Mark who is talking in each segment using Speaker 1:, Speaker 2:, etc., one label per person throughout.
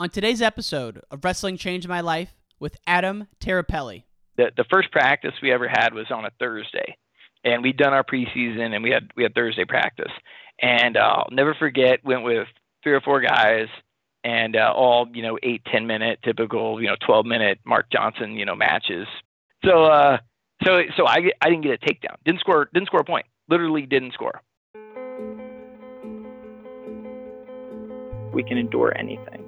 Speaker 1: on today's episode of Wrestling Changed My Life with Adam Tirapelli.
Speaker 2: The, the first practice we ever had was on a Thursday, and we'd done our preseason and we had we had Thursday practice, and uh, I'll never forget went with three or four guys and uh, all you know eight ten minute typical you know twelve minute Mark Johnson you know matches. So uh, so so I I didn't get a takedown, didn't score didn't score a point, literally didn't score.
Speaker 3: We can endure anything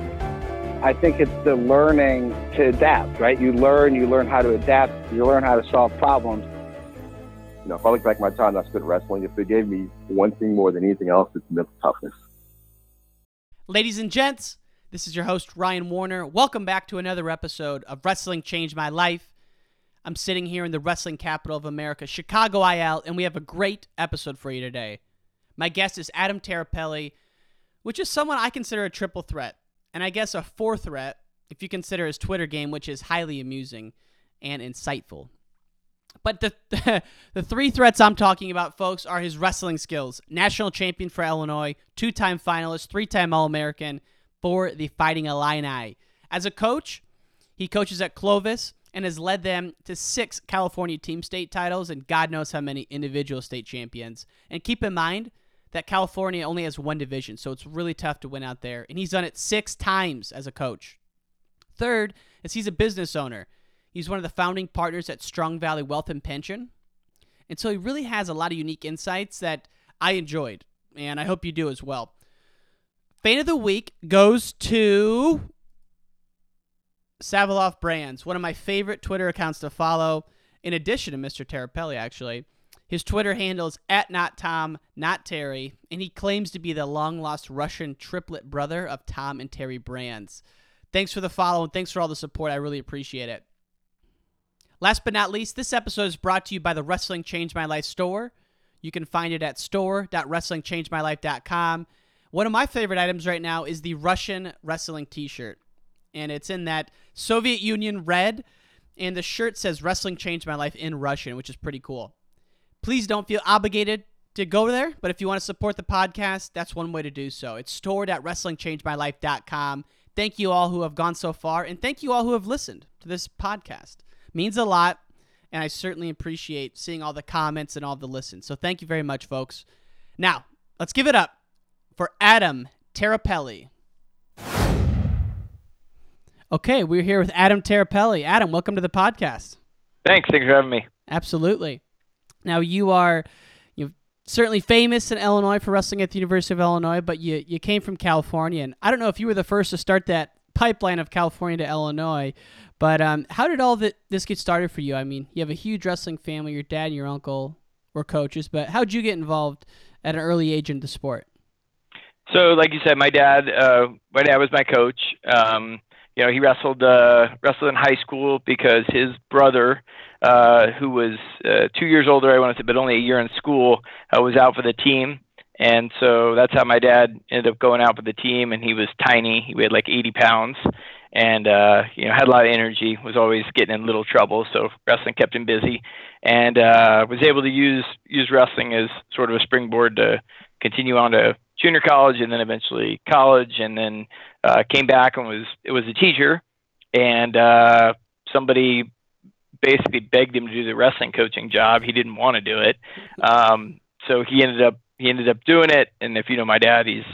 Speaker 4: I think it's the learning to adapt, right? You learn, you learn how to adapt, you learn how to solve problems.
Speaker 5: You know, if I look back at my time I spent wrestling, if it gave me one thing more than anything else, it's mental toughness.
Speaker 1: Ladies and gents, this is your host, Ryan Warner. Welcome back to another episode of Wrestling Changed My Life. I'm sitting here in the wrestling capital of America, Chicago IL, and we have a great episode for you today. My guest is Adam Tirapelli, which is someone I consider a triple threat and I guess a fourth threat if you consider his Twitter game, which is highly amusing and insightful. But the the three threats I'm talking about, folks, are his wrestling skills. National champion for Illinois, two-time finalist, three-time All-American for the Fighting Illini. As a coach, he coaches at Clovis and has led them to six California team state titles and God knows how many individual state champions. And keep in mind, that California only has one division, so it's really tough to win out there. And he's done it six times as a coach. Third is he's a business owner. He's one of the founding partners at Strong Valley Wealth and Pension. And so he really has a lot of unique insights that I enjoyed, and I hope you do as well. Fan of the week goes to Savaloff Brands, one of my favorite Twitter accounts to follow, in addition to Mr. Tirapelli, actually. His Twitter handle is at not Tom, not Terry, and he claims to be the long lost Russian triplet brother of Tom and Terry Brands. Thanks for the follow and thanks for all the support. I really appreciate it. Last but not least, this episode is brought to you by the Wrestling Change My Life store. You can find it at store.wrestlingchangemylife.com. One of my favorite items right now is the Russian wrestling t shirt, and it's in that Soviet Union red, and the shirt says Wrestling Changed My Life in Russian, which is pretty cool. Please don't feel obligated to go there, but if you want to support the podcast, that's one way to do so. It's stored at WrestlingChangeMyLife.com. Thank you all who have gone so far, and thank you all who have listened to this podcast. It means a lot, and I certainly appreciate seeing all the comments and all the listens. So thank you very much, folks. Now, let's give it up for Adam Tirapelli. Okay, we're here with Adam Tirapelli. Adam, welcome to the podcast.
Speaker 2: Thanks. Thanks for having me.
Speaker 1: Absolutely. Now you are you certainly famous in Illinois for wrestling at the University of Illinois, but you you came from California, and I don't know if you were the first to start that pipeline of California to Illinois, but um, how did all the, this get started for you? I mean, you have a huge wrestling family. Your dad and your uncle were coaches, but how did you get involved at an early age in the sport?
Speaker 2: So, like you said, my dad, uh, my dad was my coach. Um, you know, he wrestled uh, wrestled in high school because his brother uh, who was uh, two years older, I want to say, but only a year in school, uh, was out for the team. And so that's how my dad ended up going out for the team. And he was tiny; he weighed like 80 pounds, and uh, you know had a lot of energy. Was always getting in little trouble. So wrestling kept him busy, and uh, was able to use use wrestling as sort of a springboard to continue on to junior college, and then eventually college, and then uh, came back and was it was a teacher, and uh, somebody basically begged him to do the wrestling coaching job. He didn't want to do it, um, so he ended up he ended up doing it. And if you know my dad, he's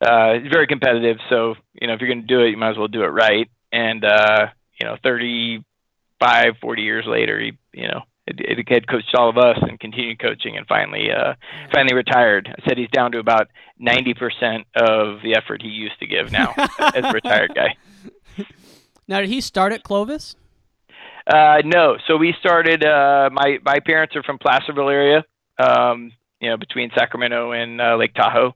Speaker 2: uh, he's very competitive. So you know if you're going to do it, you might as well do it right. and uh, you know, 35, 40 years later, he you know it, had coached all of us and continued coaching and finally uh, finally retired. I said he's down to about 90% of the effort he used to give now as a retired guy.
Speaker 1: Now, did he start at Clovis?
Speaker 2: Uh, no. So we started. Uh, my my parents are from Placerville area, um, you know, between Sacramento and uh, Lake Tahoe,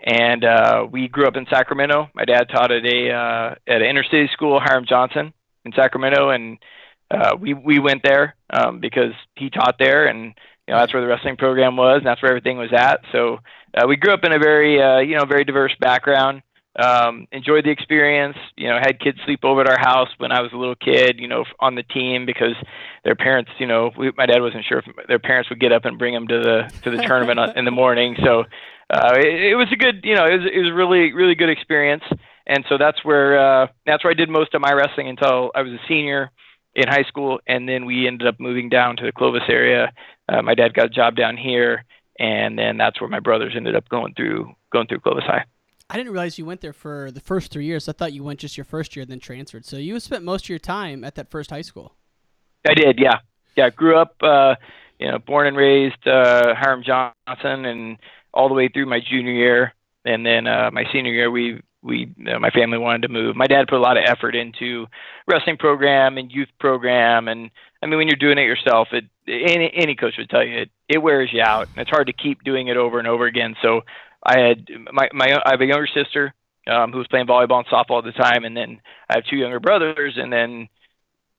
Speaker 2: and uh, we grew up in Sacramento. My dad taught at a uh, at an inner city school, Hiram Johnson, in Sacramento, and uh, we we went there um, because he taught there, and you know that's where the wrestling program was, and that's where everything was at. So uh, we grew up in a very uh, you know very diverse background. Um, enjoyed the experience. You know, had kids sleep over at our house when I was a little kid. You know, on the team because their parents. You know, we, my dad wasn't sure if their parents would get up and bring them to the to the tournament in the morning. So uh, it, it was a good. You know, it was it was really really good experience. And so that's where uh, that's where I did most of my wrestling until I was a senior in high school, and then we ended up moving down to the Clovis area. Uh, my dad got a job down here, and then that's where my brothers ended up going through going through Clovis High.
Speaker 1: I didn't realize you went there for the first three years. I thought you went just your first year, and then transferred. So you spent most of your time at that first high school.
Speaker 2: I did, yeah, yeah. Grew up, uh, you know, born and raised uh, Hiram Johnson, and all the way through my junior year, and then uh, my senior year we we uh, my family wanted to move. My dad put a lot of effort into wrestling program and youth program, and I mean when you're doing it yourself, it any any coach would tell you it it wears you out, and it's hard to keep doing it over and over again. So I had my my I have a younger sister um, who was playing volleyball and softball at the time, and then I have two younger brothers, and then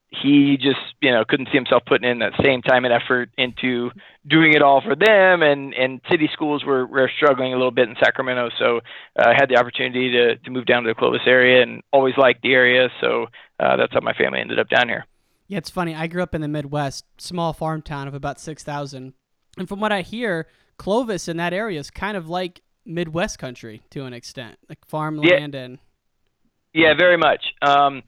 Speaker 2: he just you know couldn't see himself putting in that same time and effort into doing it all for them and and city schools were, were struggling a little bit in Sacramento so uh, I had the opportunity to to move down to the Clovis area and always liked the area so uh, that's how my family ended up down here.
Speaker 1: Yeah it's funny I grew up in the Midwest small farm town of about 6,000 and from what I hear Clovis in that area is kind of like Midwest country to an extent like farmland
Speaker 2: yeah.
Speaker 1: and
Speaker 2: yeah very much um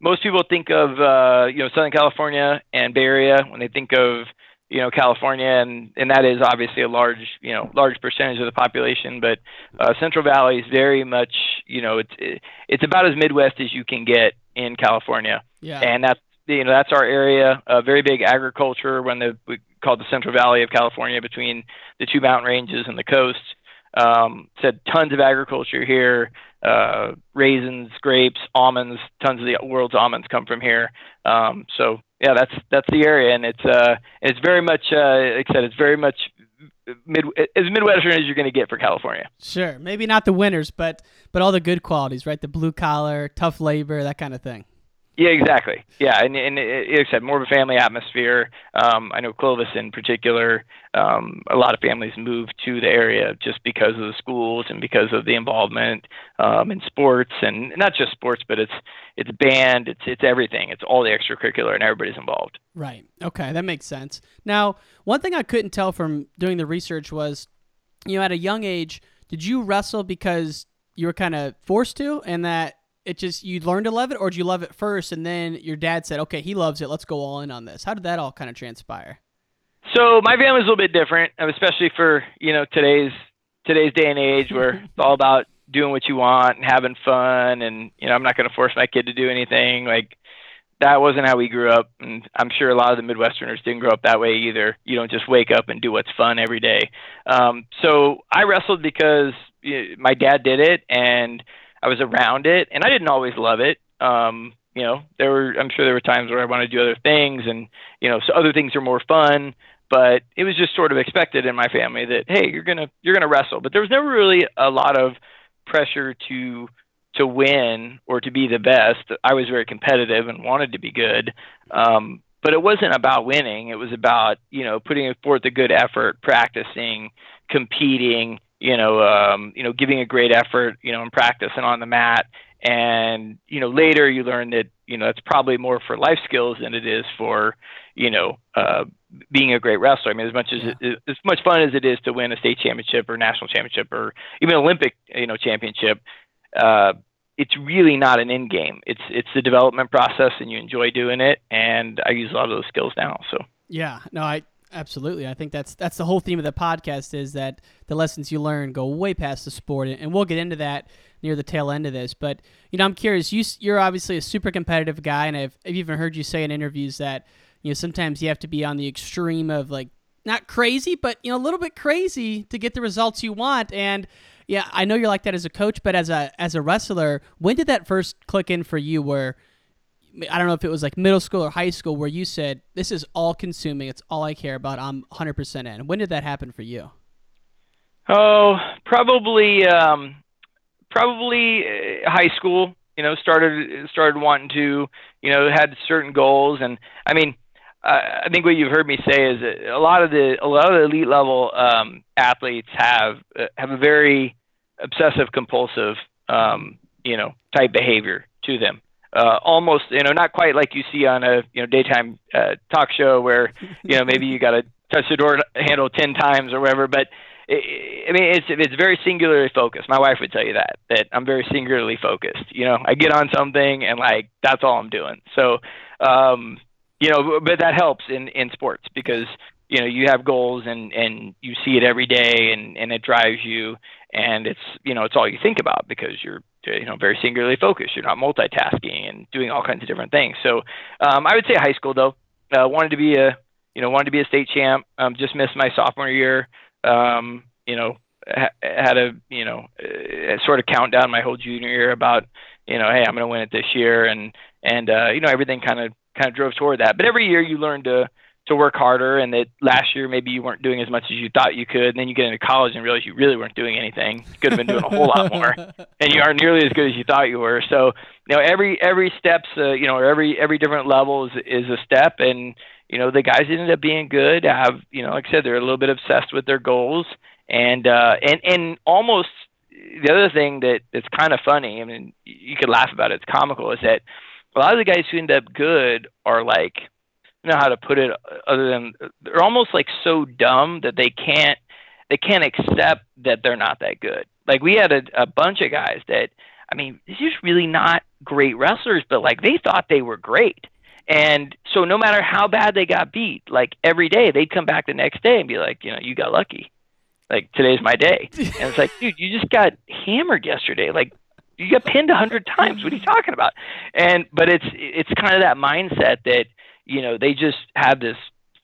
Speaker 2: most people think of uh, you know Southern California and Bay Area when they think of you know California, and and that is obviously a large you know large percentage of the population. But uh, Central Valley is very much you know it's it's about as Midwest as you can get in California,
Speaker 1: yeah.
Speaker 2: and that's you know that's our area. Uh, very big agriculture when the we call the Central Valley of California between the two mountain ranges and the coast. Um, said tons of agriculture here uh, raisins, grapes, almonds. Tons of the world's almonds come from here. Um, so yeah, that's that's the area, and it's uh, it's very much uh, like I said, it's very much mid as midwestern as you're going to get for California.
Speaker 1: Sure, maybe not the winners, but but all the good qualities, right? The blue collar, tough labor, that kind of thing.
Speaker 2: Yeah, exactly. Yeah, and and like I said, more of a family atmosphere. Um, I know Clovis in particular. Um, a lot of families move to the area just because of the schools and because of the involvement um, in sports, and not just sports, but it's it's band, it's it's everything. It's all the extracurricular, and everybody's involved.
Speaker 1: Right. Okay, that makes sense. Now, one thing I couldn't tell from doing the research was, you know, at a young age, did you wrestle because you were kind of forced to, and that it just you learned to love it, or did you love it first and then your dad said, "Okay, he loves it. Let's go all in on this." How did that all kind of transpire?
Speaker 2: So my family's a little bit different, especially for you know today's today's day and age, where it's all about doing what you want and having fun, and you know I'm not going to force my kid to do anything. Like that wasn't how we grew up, and I'm sure a lot of the Midwesterners didn't grow up that way either. You don't just wake up and do what's fun every day. Um, so I wrestled because my dad did it, and I was around it, and I didn't always love it. Um, you know, there were I'm sure there were times where I wanted to do other things, and you know, so other things are more fun. But it was just sort of expected in my family that hey, you're gonna you're gonna wrestle. But there was never really a lot of pressure to to win or to be the best. I was very competitive and wanted to be good. Um, but it wasn't about winning. It was about, you know, putting forth a good effort, practicing, competing, you know, um, you know, giving a great effort, you know, in practice and on the mat. And you know, later you learn that you know it's probably more for life skills than it is for you know uh, being a great wrestler. I mean, as much as
Speaker 1: Yeah.
Speaker 2: it, as much fun as it is to win a state championship or national championship or even Olympic you know championship, uh, it's really not an end game. It's it's the development process, and you enjoy doing it. And I use a lot of those skills now. So
Speaker 1: Yeah, no, I Absolutely. I think that's that's the whole theme of the podcast is that the lessons you learn go way past the sport, and we'll get into that near the tail end of this. But you know, I'm curious. You you're obviously a super competitive guy, and I've, I've even heard you say in interviews that you know sometimes you have to be on the extreme of like not crazy, but you know a little bit crazy to get the results you want. And yeah, I know you're like that as a coach, but as a as a wrestler, when did that first click in for you? Where I don't know if it was like middle school or high school where you said, "This is all consuming. It's all I care about. I'm 100% in." When did that happen for you?
Speaker 2: Oh, probably um, probably uh, high school. You know, started started wanting to, you know, had certain goals, and I mean, I think what you've heard me say is that a lot of the a lot of the elite level um, athletes have uh, have a very obsessive compulsive, um, you know, type behavior to them uh, almost you know not quite like you see on a you know daytime uh, talk show where you know maybe you got to touch the door handle ten times or whatever, but I mean, it's it's very singularly focused. My wife would tell you that that I'm very singularly focused. You know, I get on something and like that's all I'm doing. So, um, you know, but that helps in in sports because you know you have goals and and you see it every day and and it drives you and it's you know it's all you think about because you're you know very singularly focused. You're not multitasking and doing all kinds of different things. So um, I would say high school though. Uh, wanted to be a you know wanted to be a state champ. Um, just missed my sophomore year. Um, you know ha- had a you know uh, sort of countdown my whole junior year about you know hey I'm going to win it this year and and uh, you know everything kind of kind of drove toward that. But every year you learn to to work harder and that last year maybe you weren't doing as much as you thought you could and then you get into college and realize you really weren't doing anything. You could have been doing a whole lot more and you aren't nearly as good as you thought you were. So you know every every steps uh, you know every every different level is is a step and you know the guys ended up being good. Have you know like i said they're a little bit obsessed with their goals and uh and and almost the other thing that that's kind of funny i mean you could laugh about it it's comical is that a lot of the guys who end up good are like know how to put it uh, other than they're almost like so dumb that they can't they can't accept that they're not that good. Like we had a, a bunch of guys that I mean, they're just really not great wrestlers, but like they thought they were great. And so no matter how bad they got beat, like every day they'd come back the next day and be like, you know, you got lucky. Like today's my day. And it's like, dude, you just got hammered yesterday. Like you got pinned a hundred times. What are you talking about? And but it's it's kind of that mindset that you know they just have this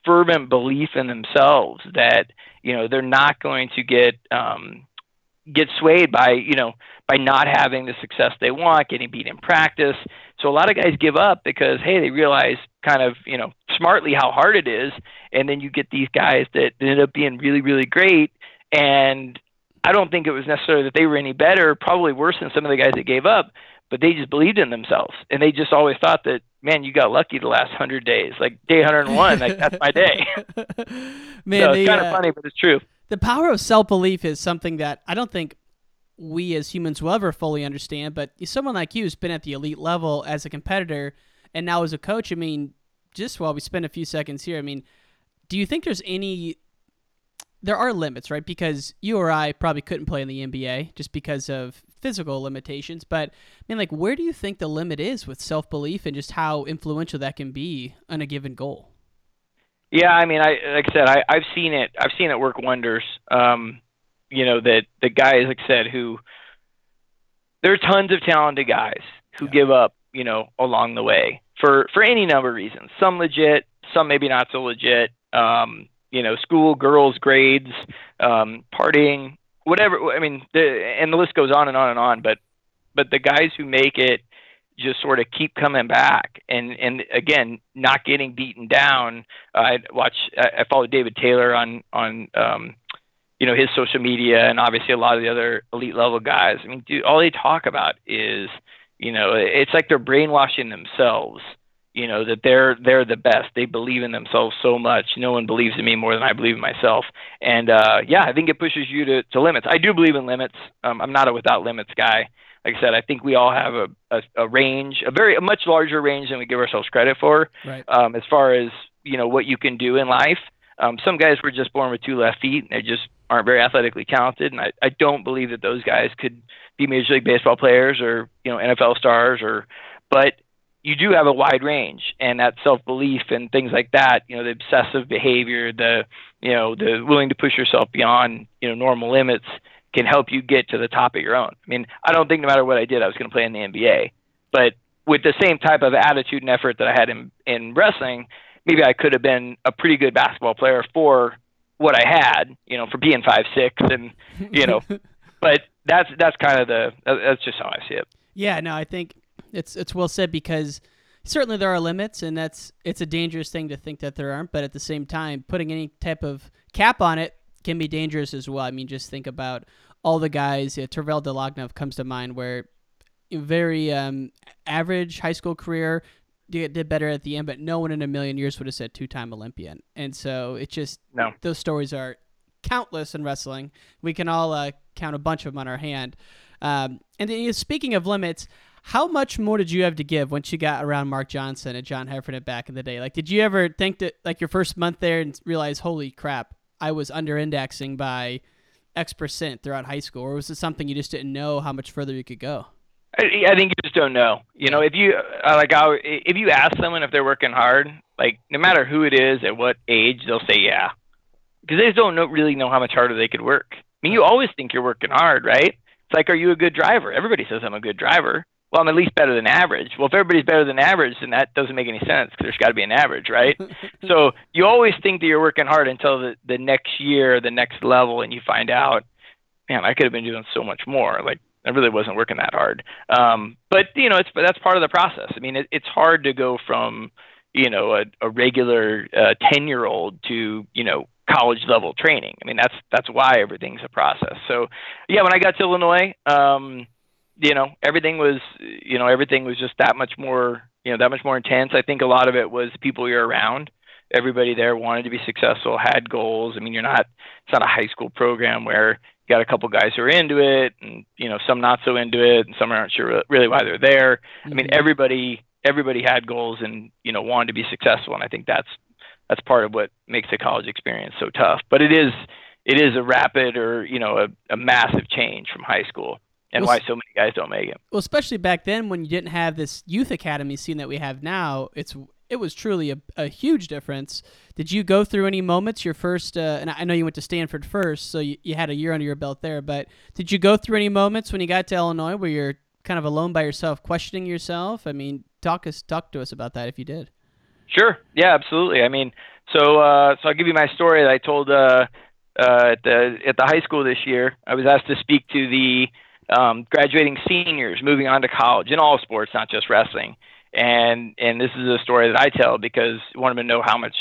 Speaker 2: fervent belief in themselves that you know they're not going to get um, get swayed by you know by not having the success they want, getting beat in practice. So a lot of guys give up because hey, they realize kind of you know smartly how hard it is, and then you get these guys that end up being really really great. And I don't think it was necessarily that they were any better, probably worse than some of the guys that gave up, but they just believed in themselves and they just always thought that man, you got lucky the last hundred days. Like day 101, like that's my day.
Speaker 1: man,
Speaker 2: so
Speaker 1: the,
Speaker 2: it's kind of
Speaker 1: uh,
Speaker 2: funny, but it's true.
Speaker 1: The power of self belief is something that I don't think we as humans will ever fully understand. But someone like you who's been at the elite level as a competitor and now as a coach, I mean, just while we spend a few seconds here, I mean, do you think there's any there are limits, right? Because you or I probably couldn't play in the NBA just because of physical limitations. But I mean, like, where do you think the limit is with self belief and just how influential that can be on a given goal?
Speaker 2: Yeah, I mean, I like I said, I, I've seen it. I've seen it work wonders. Um, you know that the guys, like I said, who there are tons of talented guys who yeah. give up, you know, along the way for for any number of reasons. Some legit, some maybe not so legit. Um, you know, school, girls, grades, um, partying, whatever. I mean, the, and the list goes on and on and on. But but the guys who make it just sort of keep coming back and and again not getting beaten down. I watch. I, I follow David Taylor on on. Um, you know his social media and obviously a lot of the other elite level guys. I mean, dude, all they talk about is, you know, it's like they're brainwashing themselves you know that they're they're the best. They believe in themselves so much. No one believes in me more than i believe in myself. And uh yeah i think it pushes you to to limits. I do believe in limits. Um, i'm not a without limits guy. Like i said i think we all have a a, a range a very a much larger range than we give ourselves credit for.
Speaker 1: Right.
Speaker 2: um as far as you know what you can do in life um some guys were just born with two left feet and they just aren't very athletically talented. And i i don't believe that those guys could be major league baseball players or you know nfl stars or but you do have a wide range and that self belief and things like that, you know, the obsessive behavior, the you know, the willing to push yourself beyond, you know, normal limits can help you get to the top of your own. I mean, I don't think no matter what I did I was gonna play in the NBA. But with the same type of attitude and effort that I had in in wrestling, maybe I could have been a pretty good basketball player for what I had, you know, for being five six and you know but that's that's kind of the that's just how I see it.
Speaker 1: Yeah, no, I think it's it's well said because certainly there are limits, and that's it's a dangerous thing to think that there aren't. But at the same time, putting any type of cap on it can be dangerous as well. I mean, just think about all the guys. Yeah, Tervel Dlagnev comes to mind, where very um, average high school career, did better at the end, but no one in a million years would have said two-time Olympian. And so it just
Speaker 2: no.
Speaker 1: those stories are countless in wrestling. We can all uh, count a bunch of them on our hand. Um, and then, speaking of limits, how much more did you have to give once you got around Mark Johnson and John Heffernan back in the day? Like, did you ever think that, like, your first month there and realize, holy crap, I was under indexing by X percent throughout high school? Or was it something you just didn't know how much further you could go?
Speaker 2: I, I think you just don't know. You know, if you uh, like, I, if you ask someone if they're working hard, like no matter who it is at what age, they'll say yeah, because they just don't know, really know how much harder they could work. I mean, you always think you're working hard, right? It's like, are you a good driver? Everybody says I'm a good driver. Well, I'm at least better than average. Well, if everybody's better than average, then that doesn't make any sense because there's got to be an average, right? so you always think that you're working hard until the, the next year, the next level, and you find out, man, I could have been doing so much more. Like I really wasn't working that hard. Um, but you know, it's but that's part of the process. I mean, it, it's hard to go from you know a, a regular ten uh, year old to you know college level training. I mean, that's that's why everything's a process. So yeah, when I got to Illinois, um, you know, everything was you know everything was just that much more you know that much more intense. I think a lot of it was people you're around. Everybody there wanted to be successful, had goals. I mean, you're not it's not a high school program where you got a couple guys who are into it and you know some not so into it and some aren't sure really why they're there mm-hmm. i mean mm-hmm. everybody everybody had goals and you know wanted to be successful and i think that's that's part of what makes the college experience so tough but it is it is a rapid or you know a, a massive change from high school and well, why so many guys don't make it
Speaker 1: well especially back then when you didn't have this youth academy scene that we have now it's it was truly a, a huge difference. Did you go through any moments your first? Uh, and I know you went to Stanford first, so you, you had a year under your belt there. But did you go through any moments when you got to Illinois where you're kind of alone by yourself, questioning yourself? I mean, talk us talk to us about that if you did.
Speaker 2: Sure. Yeah, absolutely. I mean, so uh, so I'll give you my story that I told uh, uh, at the at the high school this year. I was asked to speak to the um, graduating seniors moving on to college in all sports, not just wrestling and and this is a story that I tell because I want them to know how much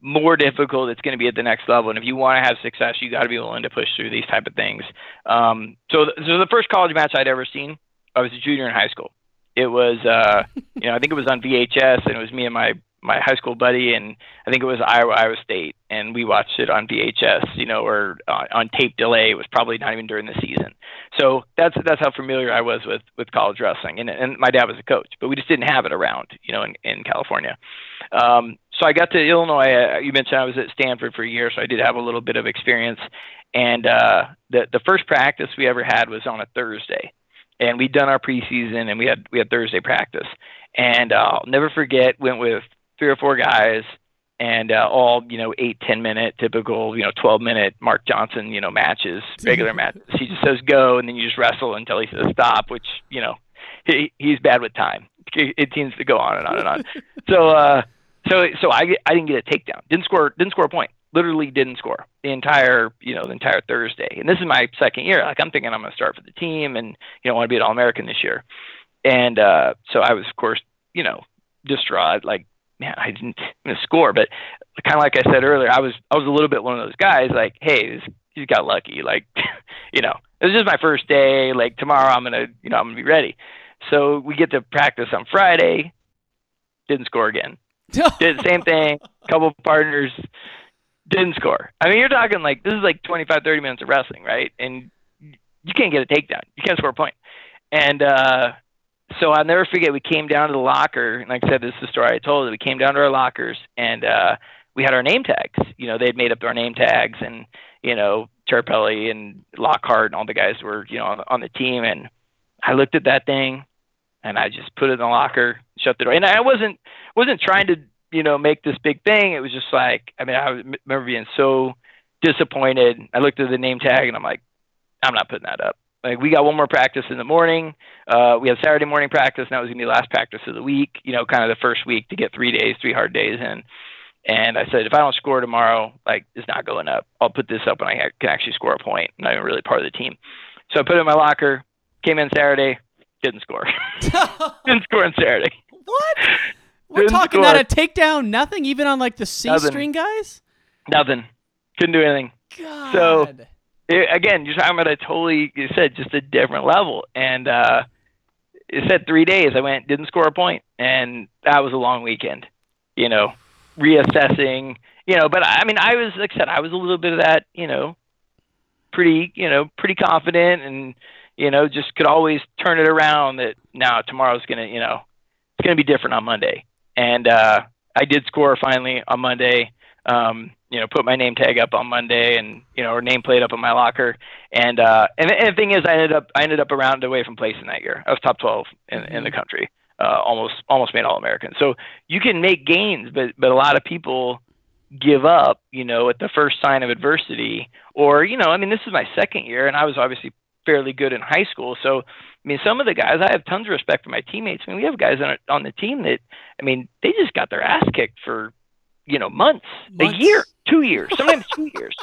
Speaker 2: more difficult it's going to be at the next level. And if you want to have success, you got to be willing to push through these type of things. Um, so, th- so the first college match I'd ever seen, I was a junior in high school. It was, uh, you know, I think it was on VHS, and it was me and my my high school buddy, and I think it was Iowa Iowa State, and we watched it on VHS, you know, or uh, on tape delay. It was probably not even during the season. So that's that's how familiar I was with with college wrestling, and and my dad was a coach, but we just didn't have it around, you know, in in California. Um, so I got to Illinois. Uh, you mentioned I was at Stanford for a year, so I did have a little bit of experience. And uh, the the first practice we ever had was on a Thursday, and we'd done our preseason, and we had we had Thursday practice. And uh, I'll never forget. Went with three or four guys and uh, all you know eight ten minute typical you know twelve minute Mark Johnson you know matches regular matches. He just says go and then you just wrestle until he says stop, which you know he he's bad with time. It seems to go on and on and on. so uh, so so I I didn't get a takedown. Didn't score didn't score a point. Literally didn't score the entire you know the entire Thursday. And this is my second year. Like I'm thinking I'm going to start for the team and you know want to be an All American this year. And uh, so I was of course you know distraught like man, I didn't score. But kind of like I said earlier, I was I was a little bit one of those guys. Like, hey, this, he's got lucky. Like, you know, it was just my first day. Like tomorrow, I'm gonna, you know, I'm gonna be ready. So we get to practice on Friday. Didn't score again. Did the same thing. Couple partners didn't score. I mean, you're talking like this is like 25, 30 minutes of wrestling, right? And you can't get a takedown. You can't score a point. And uh, so I'll never forget. We came down to the locker, and like I said, this is the story I told. We came down to our lockers, and uh, we had our name tags. You know, they'd made up our name tags, and you know, Tirapelli and Lockhart and all the guys were, you know, on, on the team. And I looked at that thing. and I just put it in the locker, shut the door. And I wasn't wasn't trying to you know make this big thing. It was just like I mean I remember being so disappointed. I looked at the name tag and I'm like, I'm not putting that up. Like we got one more practice in the morning. Uh, we had Saturday morning practice, and that was gonna be the last practice of the week. You know, kind of the first week to get three days, three hard days in. And I said, if I don't score tomorrow, like it's not going up. I'll put this up when I can actually score a point. I'm not even really part of the team. So I put it in my locker. Came in Saturday, didn't score. didn't score on Saturday.
Speaker 1: What? We're
Speaker 2: Didn't
Speaker 1: talking
Speaker 2: score.
Speaker 1: not a takedown, nothing, even on like the C
Speaker 2: Nothing.
Speaker 1: string guys.
Speaker 2: Nothing. Couldn't do anything.
Speaker 1: God.
Speaker 2: So it, again, you're talking about a totally, you said, just a different level. And uh, it said three days. I went, didn't score a point, and that was a long weekend. You know, reassessing. You know, but I mean, I was like I said, I was a little bit of that. You know, pretty, you know, pretty confident, and you know, just could always turn it around. That now tomorrow's gonna, you know, it's gonna be different on Monday. And uh, I did score finally on Monday. Um, you know, put my name tag up on Monday, and you know, or nameplate up in my locker. And uh, and, and the thing is, I ended up I ended up around away from placing that year. I was top 12 in, in the country, uh, almost almost made All American. So you can make gains, but but a lot of people give up, you know, at the first sign of adversity. Or you know, I mean, this is my second year, and I was obviously fairly good in high school. So I mean, some of the guys I have tons of respect for my teammates. I mean, we have guys on on the team that I mean, they just got their ass kicked for you know months,
Speaker 1: Months.
Speaker 2: a year, two years, sometimes two years.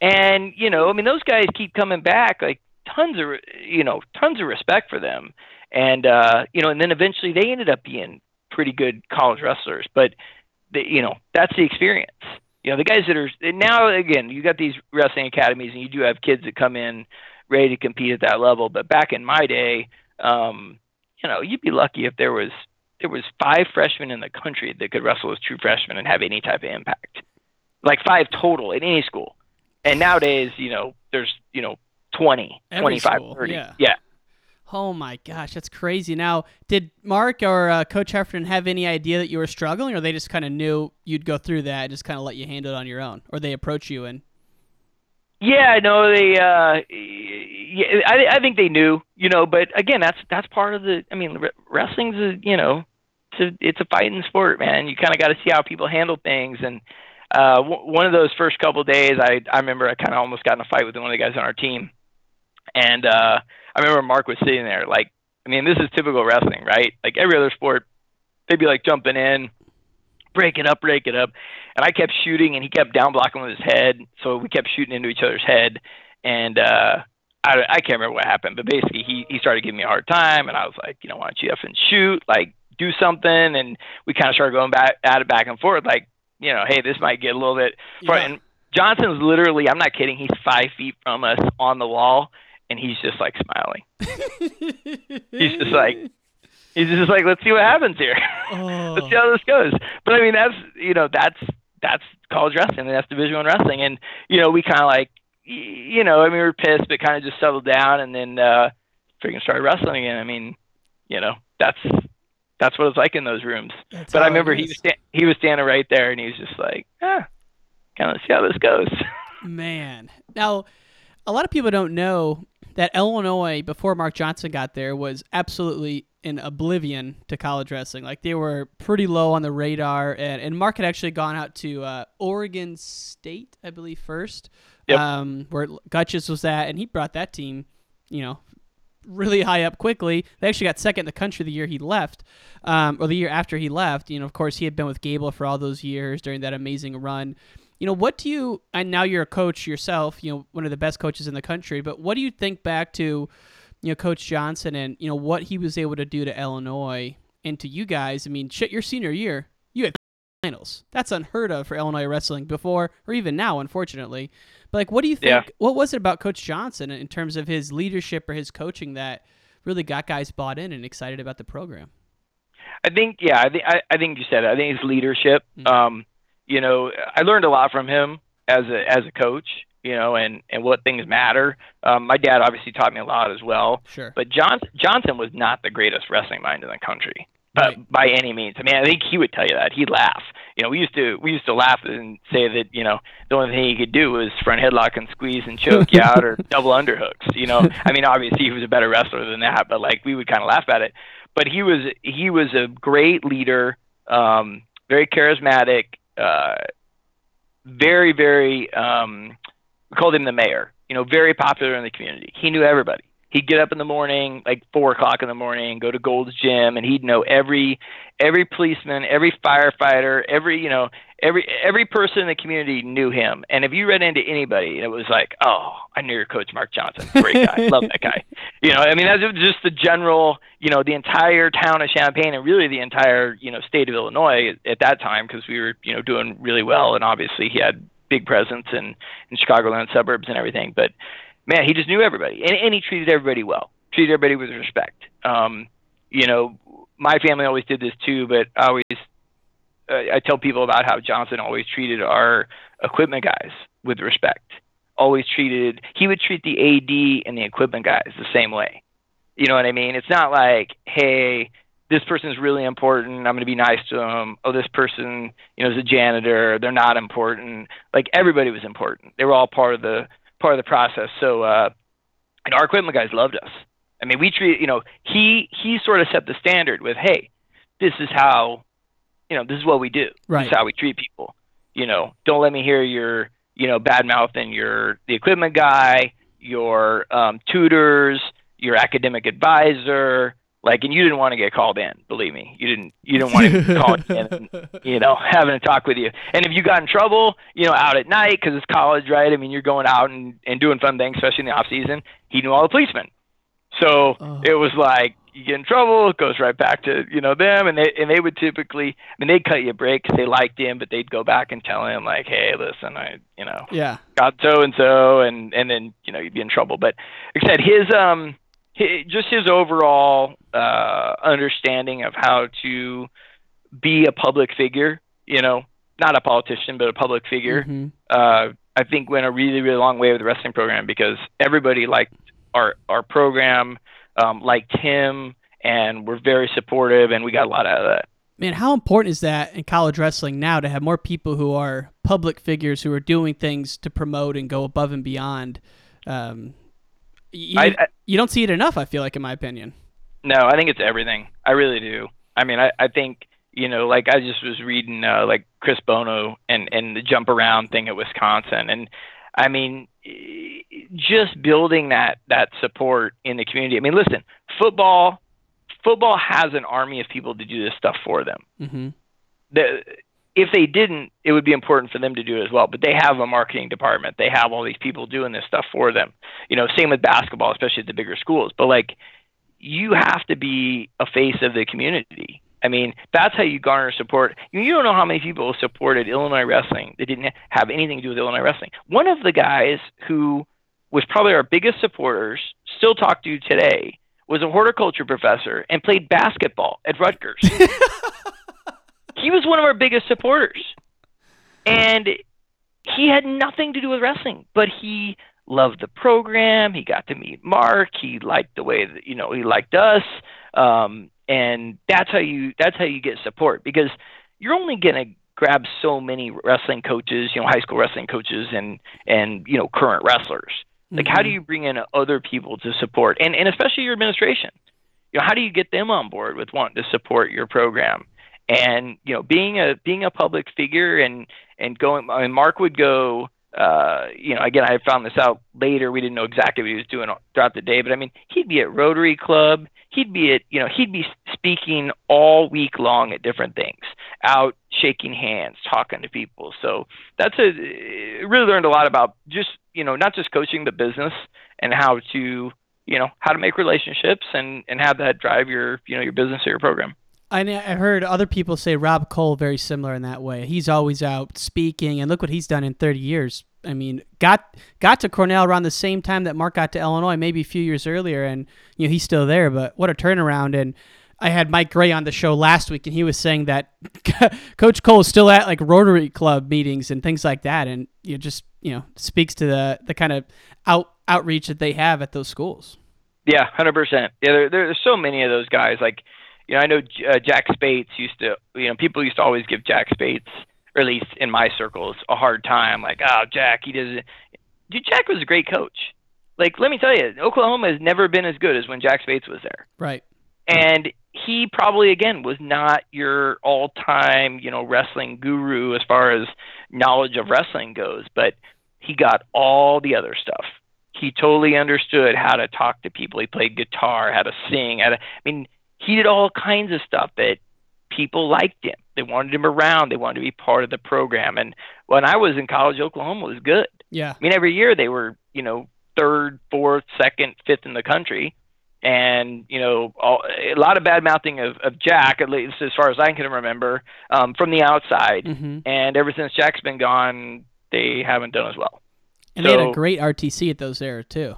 Speaker 2: And you know, I mean, those guys keep coming back. Like tons of you know, tons of respect for them. And uh, you know, and then eventually they ended up being pretty good college wrestlers. But the, you know, that's the experience. You know, the guys that are now again, you got these wrestling academies, and you do have kids that come in ready to compete at that level. But back in my day, um, you know, you'd be lucky if there was there was five freshmen in the country that could wrestle as true freshmen and have any type of impact. Like five total in any school. And nowadays, you know, there's, you know, 20,
Speaker 1: Every
Speaker 2: 25,
Speaker 1: school,
Speaker 2: 30.
Speaker 1: yeah.
Speaker 2: yeah.
Speaker 1: Oh my gosh, that's crazy. Now, did Mark or uh, Coach Heffernan have any idea that you were struggling, or they just kind of knew you'd go through that and just kind of let you handle it on your own, or they approach you and
Speaker 2: Yeah, no, they. Uh, yeah, I, I think they knew, you know. But again, that's that's part of the. I mean, re- wrestling's a, you know, a it's a fighting sport, man. You kind of got to see how people handle things. And uh, w- one of those first couple days, I I remember I kind of almost got in a fight with one of the guys on our team, and uh, I remember Mark was sitting there, like, I mean, this is typical wrestling, right? Like every other sport, they'd be like jumping in, break it up, break it up. And I kept shooting, and he kept down blocking with his head. So we kept shooting into each other's head. And uh, I, I can't remember what happened, but basically he, he started giving me a hard time. And I was like, you know, why don't you effing shoot? Like, do something. And we kind of started going back at it back and forth. Like, you know, hey, this might get a little bit.
Speaker 1: Yeah.
Speaker 2: And Johnson's literally, I'm not kidding, he's five feet from us on the wall. And he's just like smiling. He's just like, he's just like, let's see what happens here.
Speaker 1: oh.
Speaker 2: let's see how this goes. But I mean, that's you know, that's that's college wrestling, and that's Division One wrestling, and you know, we kind of like, you know, I mean, we were pissed, but kind of just settled down, and then uh, freaking started wrestling again. I mean, you know, that's that's what it's like in those rooms.
Speaker 1: That's
Speaker 2: but I remember he was sta- he was standing right there, and he was just like, ah, kind of see how this goes.
Speaker 1: Man. Now, a lot of people don't know that Illinois, before Mark Johnson got there, was absolutely in oblivion to college wrestling. Like, they were pretty low on the radar. And, and Mark had actually gone out to uh, Oregon State, I believe, first,
Speaker 2: Yep.
Speaker 1: um, where Gutches was at. And he brought that team, you know, really high up quickly. They actually got second in the country the year he left, um, or the year after he left. You know, of course, he had been with Gable for all those years during that amazing run. You know, what do you, and now you're a coach yourself, you know, one of the best coaches in the country, but what do you think back to, you know, Coach Johnson and, you know, what he was able to do to Illinois and to you guys? I mean, shit, your senior year, finals. That's unheard of for Illinois wrestling before, or even now, unfortunately. But, like, what do you think,
Speaker 2: Yeah.
Speaker 1: what was it about Coach Johnson in terms of his leadership or his coaching that really got guys bought in and excited about the program?
Speaker 2: I think, yeah, I think I, I think you said it. I think his leadership.
Speaker 1: Mhm.
Speaker 2: Um, you know, I learned a lot from him as a as a coach. You know, and and what things matter. Um, my dad obviously taught me a lot as well.
Speaker 1: Sure.
Speaker 2: But Johnson Johnson was not the greatest wrestling mind in the country. Uh,
Speaker 1: Right.
Speaker 2: by any means. I mean, I think he would tell you that. He'd laugh. you know, we used to we used to laugh and say that you know the only thing he could do was front headlock and squeeze and choke you out or double underhooks. You know, I mean, obviously he was a better wrestler than that, but like we would kind of laugh at it. But he was he was a great leader, um, very charismatic, uh, very very. Um, we called him the mayor. You know, very popular in the community. He knew everybody he'd get up in the morning, like four o'clock in the morning, go to Gold's Gym, and he'd know every every policeman, every firefighter, every you know every every person in the community knew him. And if you ran into anybody, it was like, oh, I knew your coach, Mark Johnson, great guy, love that guy. You know, I mean that's just the general, you know, the entire town of Champaign and really the entire you know state of Illinois at that time because we were you know doing really well, and obviously he had big presence in in Chicagoland suburbs and everything, but man, he just knew everybody, and, and he treated everybody well, treated everybody with respect. Um, you know, my family always did this too, but I always uh, I tell people about how Johnson always treated our equipment guys with respect. Always treated he would treat the AD and the equipment guys the same way. You know what I mean? It's not like, hey, this person's really important. I'm going to be nice to them. Oh, this person, you know, is a janitor. They're not important. Like everybody was important. They were all part of the part of the process. So, uh, and our equipment guys loved us. I mean, we treat, you know, he he sort of set the standard with, hey, this is how, you know, this is what we do.
Speaker 1: Right.
Speaker 2: This is how we treat people. You know, don't let me hear your, you know, bad mouth mouthing your the equipment guy, your um, tutors, your academic advisor, like, and you didn't want to get called in. Believe me, you didn't. You didn't want to call in, and, you know, having a talk with you. And if you got in trouble, you know, out at night because it's college, right? I mean, you're going out and and doing fun things, especially in the off season. He knew all the policemen, so
Speaker 1: Oh.
Speaker 2: it was like you get in trouble, it goes right back to you know them, and they and they would typically, I mean, they'd cut you a break because they liked him, but they'd go back and tell him like, hey, listen, I, you know,
Speaker 1: Yeah.
Speaker 2: got so and so, and and then you know you'd be in trouble. But like I said, his um, just his overall uh, understanding of how to be a public figure, you know, not a politician, but a public figure.
Speaker 1: Mhm.
Speaker 2: Uh, I think went a really really long way with the wrestling program because everybody liked our our program, um, liked him, and were very supportive, and we got a lot out of that.
Speaker 1: Man, how important is that in college wrestling now to have more people who are public figures who are doing things to promote and go above and beyond? Um, you,
Speaker 2: I- I-
Speaker 1: you don't see it enough, I feel like, in my opinion.
Speaker 2: No, I think it's everything. I really do. I mean, I, I think you know, like I just was reading uh, like Chris Bono and and the jump around thing at Wisconsin, and I mean, just building that that support in the community. I mean, listen, football football has an army of people to do this stuff for them.
Speaker 1: Mm-hmm.
Speaker 2: The, if they didn't, it would be important for them to do it as well. But they have a marketing department. They have all these people doing this stuff for them. You know, same with basketball, especially at the bigger schools. But like, you have to be a face of the community. I mean, that's how you garner support. You, don't know how many people supported Illinois wrestling that didn't have anything to do with Illinois wrestling. One of the guys who was probably our biggest supporters, still talk to today, was a horticulture professor and played basketball at Rutgers. he was one of our biggest supporters. And he had nothing to do with wrestling, but he loved the program. He got to meet Mark. He liked the way that, you know, he liked us. Um, and that's how you that's how you get support because you're only going to grab so many wrestling coaches, you know, high school wrestling coaches and and you know, current wrestlers. Like how do you bring in other people to support and and especially your administration? You know, how do you get them on board with wanting to support your program? And you know, being a being a public figure and and going. I mean, Mark would go. Uh, you know, again, I found this out later. We didn't know exactly what he was doing throughout the day, but I mean, he'd be at Rotary Club. He'd be at, you know, he'd be speaking all week long at different things, out shaking hands, talking to people. So that's a really learned a lot about just, you know, not just coaching the business and how to, you know, how to make relationships and and have that drive your, you know, your business or your program.
Speaker 1: I heard other people say Rob Koll very similar in that way. He's always out speaking, and look what he's done in 30 years. I mean, got got to Cornell around the same time that Mark got to Illinois, maybe a few years earlier, and you know he's still there. But what a turnaround! And I had Mike Grey on the show last week, and he was saying that Coach Koll is still at like Rotary Club meetings and things like that, and know, just you know speaks to the the kind of out outreach that they have at those schools.
Speaker 2: Yeah, hundred percent. Yeah, there, there's so many of those guys. Like, you know, I know uh, Jack Spates used to, you know, people used to always give Jack Spates, or at least in my circles, a hard time. Like, oh, Jack, he doesn't. Dude, Jack was a great coach. Like, let me tell you, Oklahoma has never been as good as when Jack Spates was there.
Speaker 1: Right.
Speaker 2: And he probably again was not your all-time, you know, wrestling guru as far as knowledge of wrestling goes, but he got all the other stuff. He totally understood how to talk to people. He played guitar, how to sing, how to I mean, he did all kinds of stuff that people liked him. They wanted him around. They wanted to be part of the program. And when I was in college, Oklahoma was good.
Speaker 1: Yeah.
Speaker 2: I mean, every year they were, you know, third, fourth, second, fifth in the country. And you know, all, a lot of bad mouthing of, of Jack, at least as far as I can remember, um, from the outside.
Speaker 1: Mm-hmm.
Speaker 2: And ever since Jack's been gone, they haven't done as well.
Speaker 1: And they had a great RTC at those era too.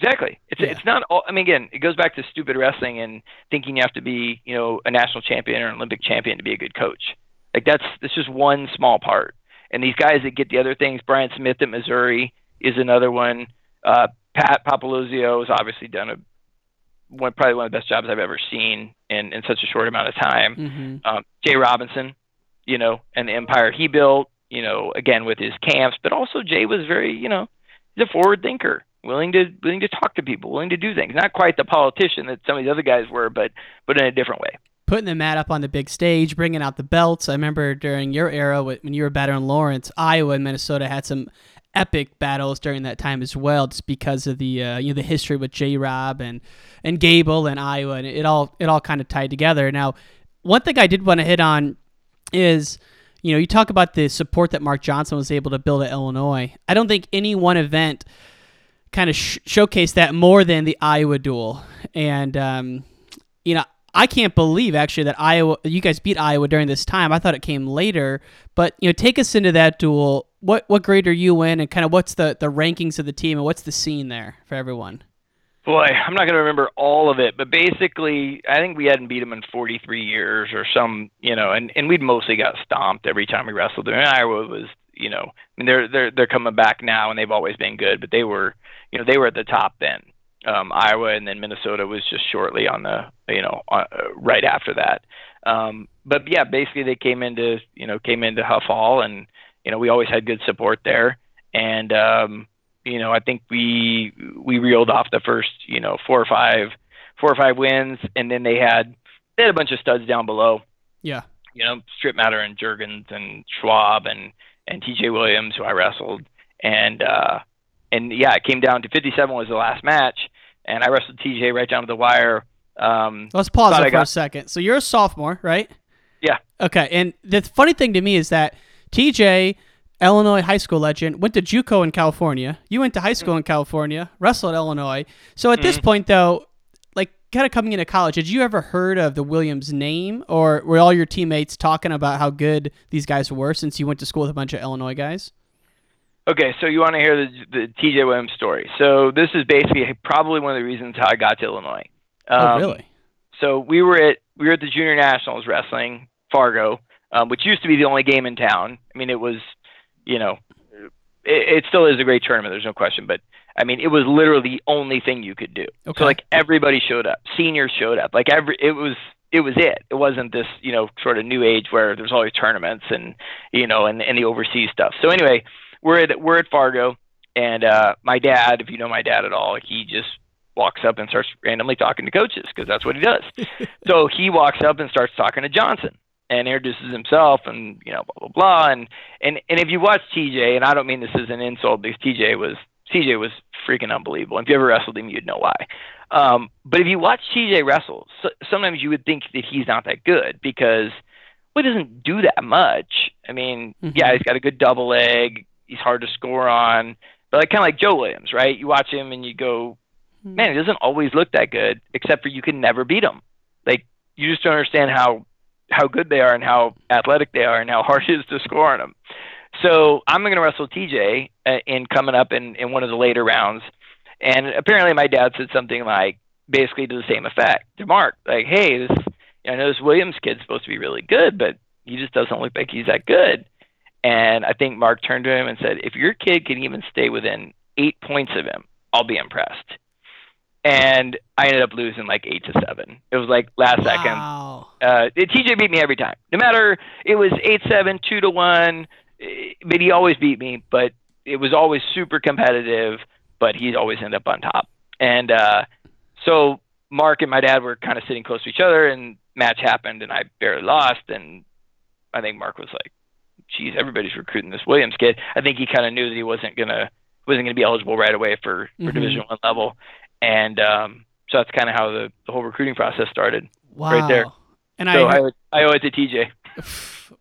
Speaker 2: Exactly. It's
Speaker 1: Yeah.
Speaker 2: it's not all. I mean, again, it goes back to stupid wrestling and thinking you have to be, you know, a national champion or an Olympic champion to be a good coach. Like that's that's just one small part. And these guys that get the other things, Brian Smith at Missouri is another one. Uh, Pat Popolizio has obviously done a one probably one of the best jobs I've ever seen in in such a short amount of time.
Speaker 1: Mm-hmm.
Speaker 2: Um, J Robinson, you know, and the empire he built, you know, again with his camps, but also Jay was very, you know, he's a forward thinker, willing to willing to talk to people, willing to do things. Not quite the politician that some of the other guys were, but but in a different way.
Speaker 1: Putting the mat up on the big stage, bringing out the belts. I remember during your era when you were battling Lawrence, Iowa and Minnesota had some epic battles during that time as well, just because of the uh, you know the history with J. Rob and and Gable and Iowa, and it all it all kind of tied together. Now, one thing I did want to hit on is you know you talk about the support that Mark Johnson was able to build at Illinois. I don't think any one event kind of sh- that more than the Iowa duel, and um, you know. I can't believe actually that Iowa you guys beat Iowa during this time. I thought it came later, but you know, take us into that duel. What what grade are you in, and kind of what's the the rankings of the team, and what's the scene there for everyone?
Speaker 2: Boy, I'm not going to remember all of it, but basically, I think we hadn't beat them in 43 years or some, you know, and and we'd mostly got stomped every time we wrestled them. And Iowa was, you know, I mean, they're they're they're coming back now, and they've always been good, but they were, you know, they were at the top then. Um, Iowa and then Minnesota was just shortly on the, you know, on, uh, right after that. Um, but yeah, basically they came into, you know, came into Huff Hall, and you know, we always had good support there, and um, you know, I think we we reeled off the first, you know, four or five, four or five wins, and then they had they had a bunch of studs down below.
Speaker 1: Yeah.
Speaker 2: You know, Strittmatter and Juergens and Schwab and and T.J. Williams, who I wrestled, and uh, and yeah, it came down to 57 was the last match, and I wrestled T.J. right down to the wire. Um,
Speaker 1: Let's pause
Speaker 2: thought
Speaker 1: there
Speaker 2: I
Speaker 1: for a second. So you're a sophomore, right?
Speaker 2: Yeah.
Speaker 1: Okay. And the funny thing to me is that TJ, Illinois high school legend, went to JUCO in California. You went to high school in California, wrestled Illinois. So at this
Speaker 2: Mhm.
Speaker 1: point, though, kind of coming into college, had you ever heard of the Williams name, or were all your teammates talking about how good these guys were since you went to school with a bunch of Illinois guys?
Speaker 2: Okay, so you want to hear the, the TJ Williams story. So this is basically probably one of the reasons how I got to Illinois.
Speaker 1: oh,
Speaker 2: Um,
Speaker 1: really?
Speaker 2: So we were at we were at the Junior Nationals wrestling Fargo, um, which used to be the only game in town. I mean, it was, you know, it, it still is a great tournament. There's no question, but I mean, it was literally the only thing you could do.
Speaker 1: Okay.
Speaker 2: So like everybody showed up, seniors showed up, like every it was it was it. It wasn't this you know sort of new age where there's always tournaments and you know and and the overseas stuff. So anyway, we're at we're at Fargo, and uh, my dad, if you know my dad at all, he just walks up and starts randomly talking to coaches because that's what he does. so he walks up and starts talking to Johnson and introduces himself and you know blah blah blah and and and if you watch TJ and I don't mean this as an insult because TJ was TJ was freaking unbelievable. If you ever wrestled him, you'd know why. Um, but if you watch TJ wrestle, so, sometimes you would think that he's not that good because well, he doesn't do that much. I mean,
Speaker 1: Mhm.
Speaker 2: yeah, he's got a good double leg. He's hard to score on, but like kind of like Joe Williams, right? You watch him and you go, man, he doesn't always look that good, except for you can never beat him. Like you just don't understand how how good they are and how athletic they are and how hard it is to score on them. So I'm going to wrestle TJ uh, in coming up in in one of the later rounds, and apparently my dad said something like basically to the same effect to Mark, like, hey, this I know this Williams kid's supposed to be really good, but he just doesn't look like he's that good. And I think Mark turned to him and said, if your kid can even stay within eight points of him, I'll be impressed. and I ended up losing like eight to seven. It was like last second.
Speaker 1: Wow.
Speaker 2: Uh, TJ beat me every time. No matter it was eight seven, two to one, but he always beat me. But it was always super competitive. But he always ended up on top. And uh, so Mark and my dad were kind of sitting close to each other, and match happened, and I barely lost. And I think Mark was like, "Geez, everybody's recruiting this Williams kid." I think he kind of knew that he wasn't gonna wasn't gonna be eligible right away for for
Speaker 1: Mhm.
Speaker 2: Division One level, and um, so that's kind of how the, the whole recruiting process started.
Speaker 1: Wow.
Speaker 2: Right there.
Speaker 1: And
Speaker 2: so
Speaker 1: I
Speaker 2: I, I owe it to TJ.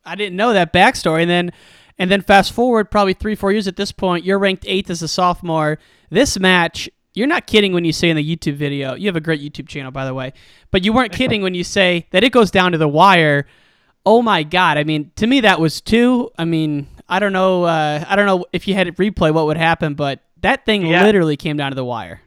Speaker 1: I didn't know that backstory. And then, and then fast forward probably three, four years at this point, you're ranked eighth as a sophomore. This match, you're not kidding when you say in the YouTube video. You have a great YouTube channel, by the way, but you weren't kidding when you say that it goes down to the wire. Oh my God! I mean, to me that was two. I mean, I don't know. Uh, I don't know if you had it replay what would happen, but that thing
Speaker 2: Yeah.
Speaker 1: literally came down to the wire.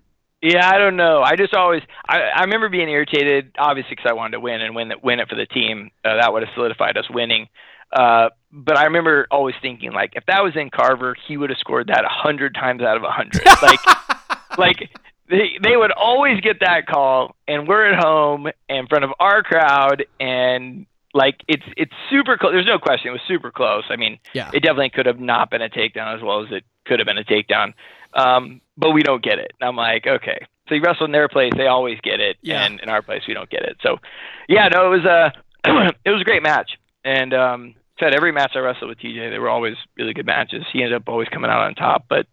Speaker 2: Yeah, I don't know. I just always I, I remember being irritated, obviously because I wanted to win and win it, win it for the team. Uh, that would have solidified us winning. Uh, but I remember always thinking like, if that was in Carver, he would have scored that a hundred times out of a hundred. like, like they they would always get that call, and we're at home in front of our crowd, and like it's it's super close. There's no question, it was super close. I mean,
Speaker 1: Yeah.
Speaker 2: it definitely could have not been a takedown as well as it could have been a takedown. Um, but we don't get it. And I'm like, okay. So you wrestle in their place, they always get it,
Speaker 1: Yeah.
Speaker 2: and in our place, we don't get it. So, yeah, no, it was a it was a great match, and um, said every match I wrestled with TJ, they were always really good matches. He ended up always coming out on top, but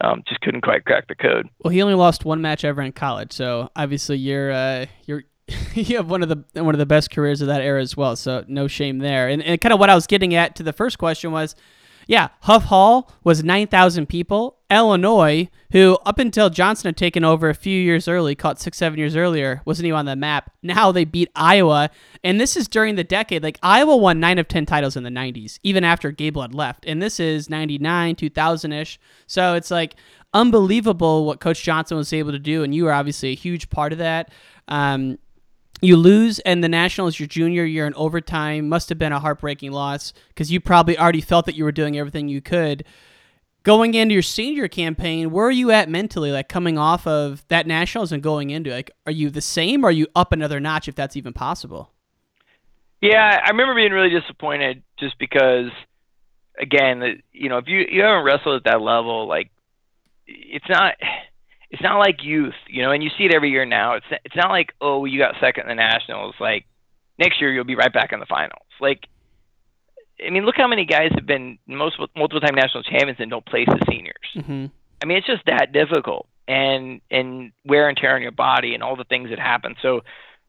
Speaker 2: um, just couldn't quite crack the code.
Speaker 1: Well, he only lost one match ever in college, so obviously you're uh, you're you have one of the one of the best careers of that era as well. So no shame there. And, and kind of what I was getting at to the first question was, yeah, Huff Hall was nine thousand people. Illinois, who up until Johnson had taken over a few years early, caught six seven years earlier, wasn't even on the map. Now they beat Iowa, and this is during the decade. Like Iowa won nine of ten titles in the '90s, even after Gable left, and this is '99, 2000 ish. So it's like unbelievable what Coach Johnson was able to do, and you were obviously a huge part of that. Um, you lose, and the Nationals your junior year in overtime must have been a heartbreaking loss because you probably already felt that you were doing everything you could. Going into your senior campaign, where are you at mentally? Like coming off of that Nationals and going into like, are you the same? Or are you up another notch if that's even possible?
Speaker 2: Yeah, I remember being really disappointed just because, again, you know, if you you haven't wrestled at that level, like it's not it's not like youth, you know, and you see it every year now. It's it's not like oh you got second in the nationals, like next year you'll be right back in the finals. Like, I mean, look how many guys have been most multiple time national champions and don't place the seniors.
Speaker 1: Mm-hmm.
Speaker 2: I mean, it's just that difficult, and and wear and tear on your body, and all the things that happen. So,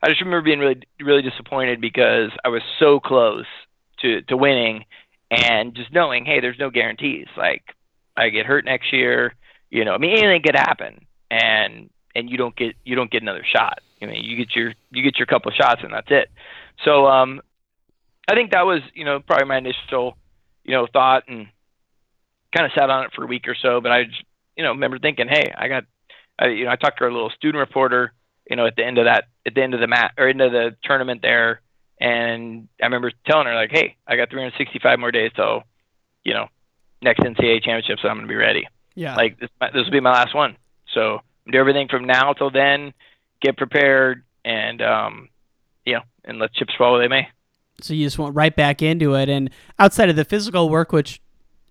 Speaker 2: I just remember being really really disappointed because I was so close to to winning, and just knowing, hey, there's no guarantees. Like, I get hurt next year, you know, I mean, anything could happen, and and you don't get you don't get another shot. I mean, you get your you get your couple shots, and that's it. So, um, I think that was you know probably my initial you know thought and kind of sat on it for a week or so. But I just, you know remember thinking, hey, I got I, you know I talked to our little student reporter you know at the end of that at the end of the mat or end of the tournament there, and I remember telling her like, hey, I got 365 more days till you know next NCAA championship, so I'm gonna be ready.
Speaker 1: Yeah.
Speaker 2: Like this, this will be my last one. So do everything from now till then, get prepared, and um, you know, and let chips fall where they may.
Speaker 1: So you just went right back into it. And outside of the physical work, which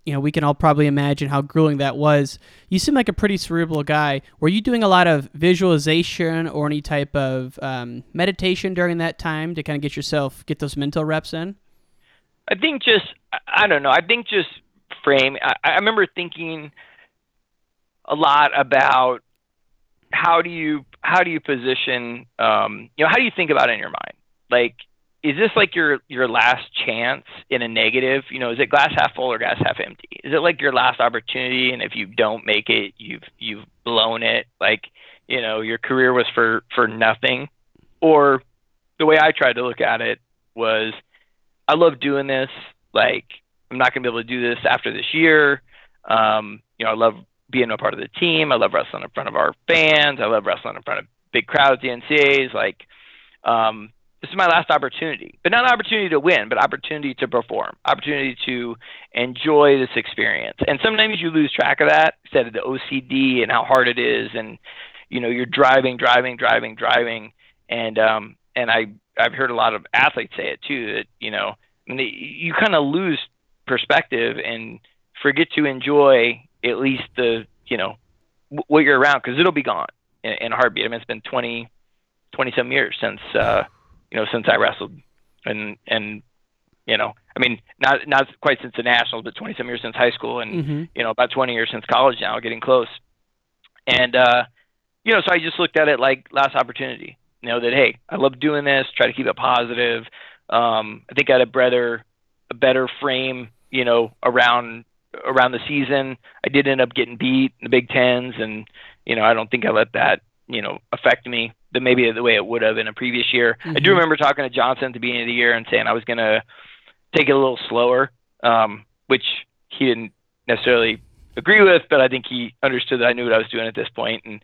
Speaker 1: you know we can all probably imagine how grueling that was, you seem like a pretty cerebral guy. Were you doing a lot of visualization or any type of um, meditation during that time to kind of get yourself get those mental reps in?
Speaker 2: I think just I- I don't know. I think just frame. I, I remember thinking a lot about how do you how do you position um, you know how do you think about it in your mind? Like is this like your your last chance in a negative? You know is it glass half full or glass half empty? Is it like your last opportunity? And if you don't make it you've you've blown it. Like you know your career was for for nothing. Or the way I tried to look at it was I love doing this. Like, I'm not going to be able to do this after this year. Um, you know, I love being a part of the team. I love wrestling in front of our fans. I love wrestling in front of big crowds, the NCAAs. Like, um, this is my last opportunity, but not an opportunity to win, but opportunity to perform, opportunity to enjoy this experience. And sometimes you lose track of that, instead of the OCD and how hard it is, and you know you're driving, driving, driving, driving, and um, and I I've heard a lot of athletes say it too that you know you kind of lose perspective and forget to enjoy at least the you know what you're around because it'll be gone in, in a heartbeat. I mean, it's been 20, 20 some years since uh, you know since I wrestled, and and you know, I mean, not not quite since the nationals, but 20 some years since high school, and
Speaker 1: Mm-hmm.
Speaker 2: you know, about 20 years since college now, getting close. And uh, you know, so I just looked at it like last opportunity. You know that hey, I love doing this. Try to keep it positive. Um, I think I had a better a better frame. You know, around around the season, I did end up getting beat in the Big Tens, and you know, I don't think I let that you know affect me the maybe the way it would have in a previous year. I do
Speaker 1: Mhm.
Speaker 2: remember talking to Johnson at the beginning of the year and saying I was gonna take it a little slower, um, which he didn't necessarily agree with, but I think he understood that I knew what I was doing at this point, and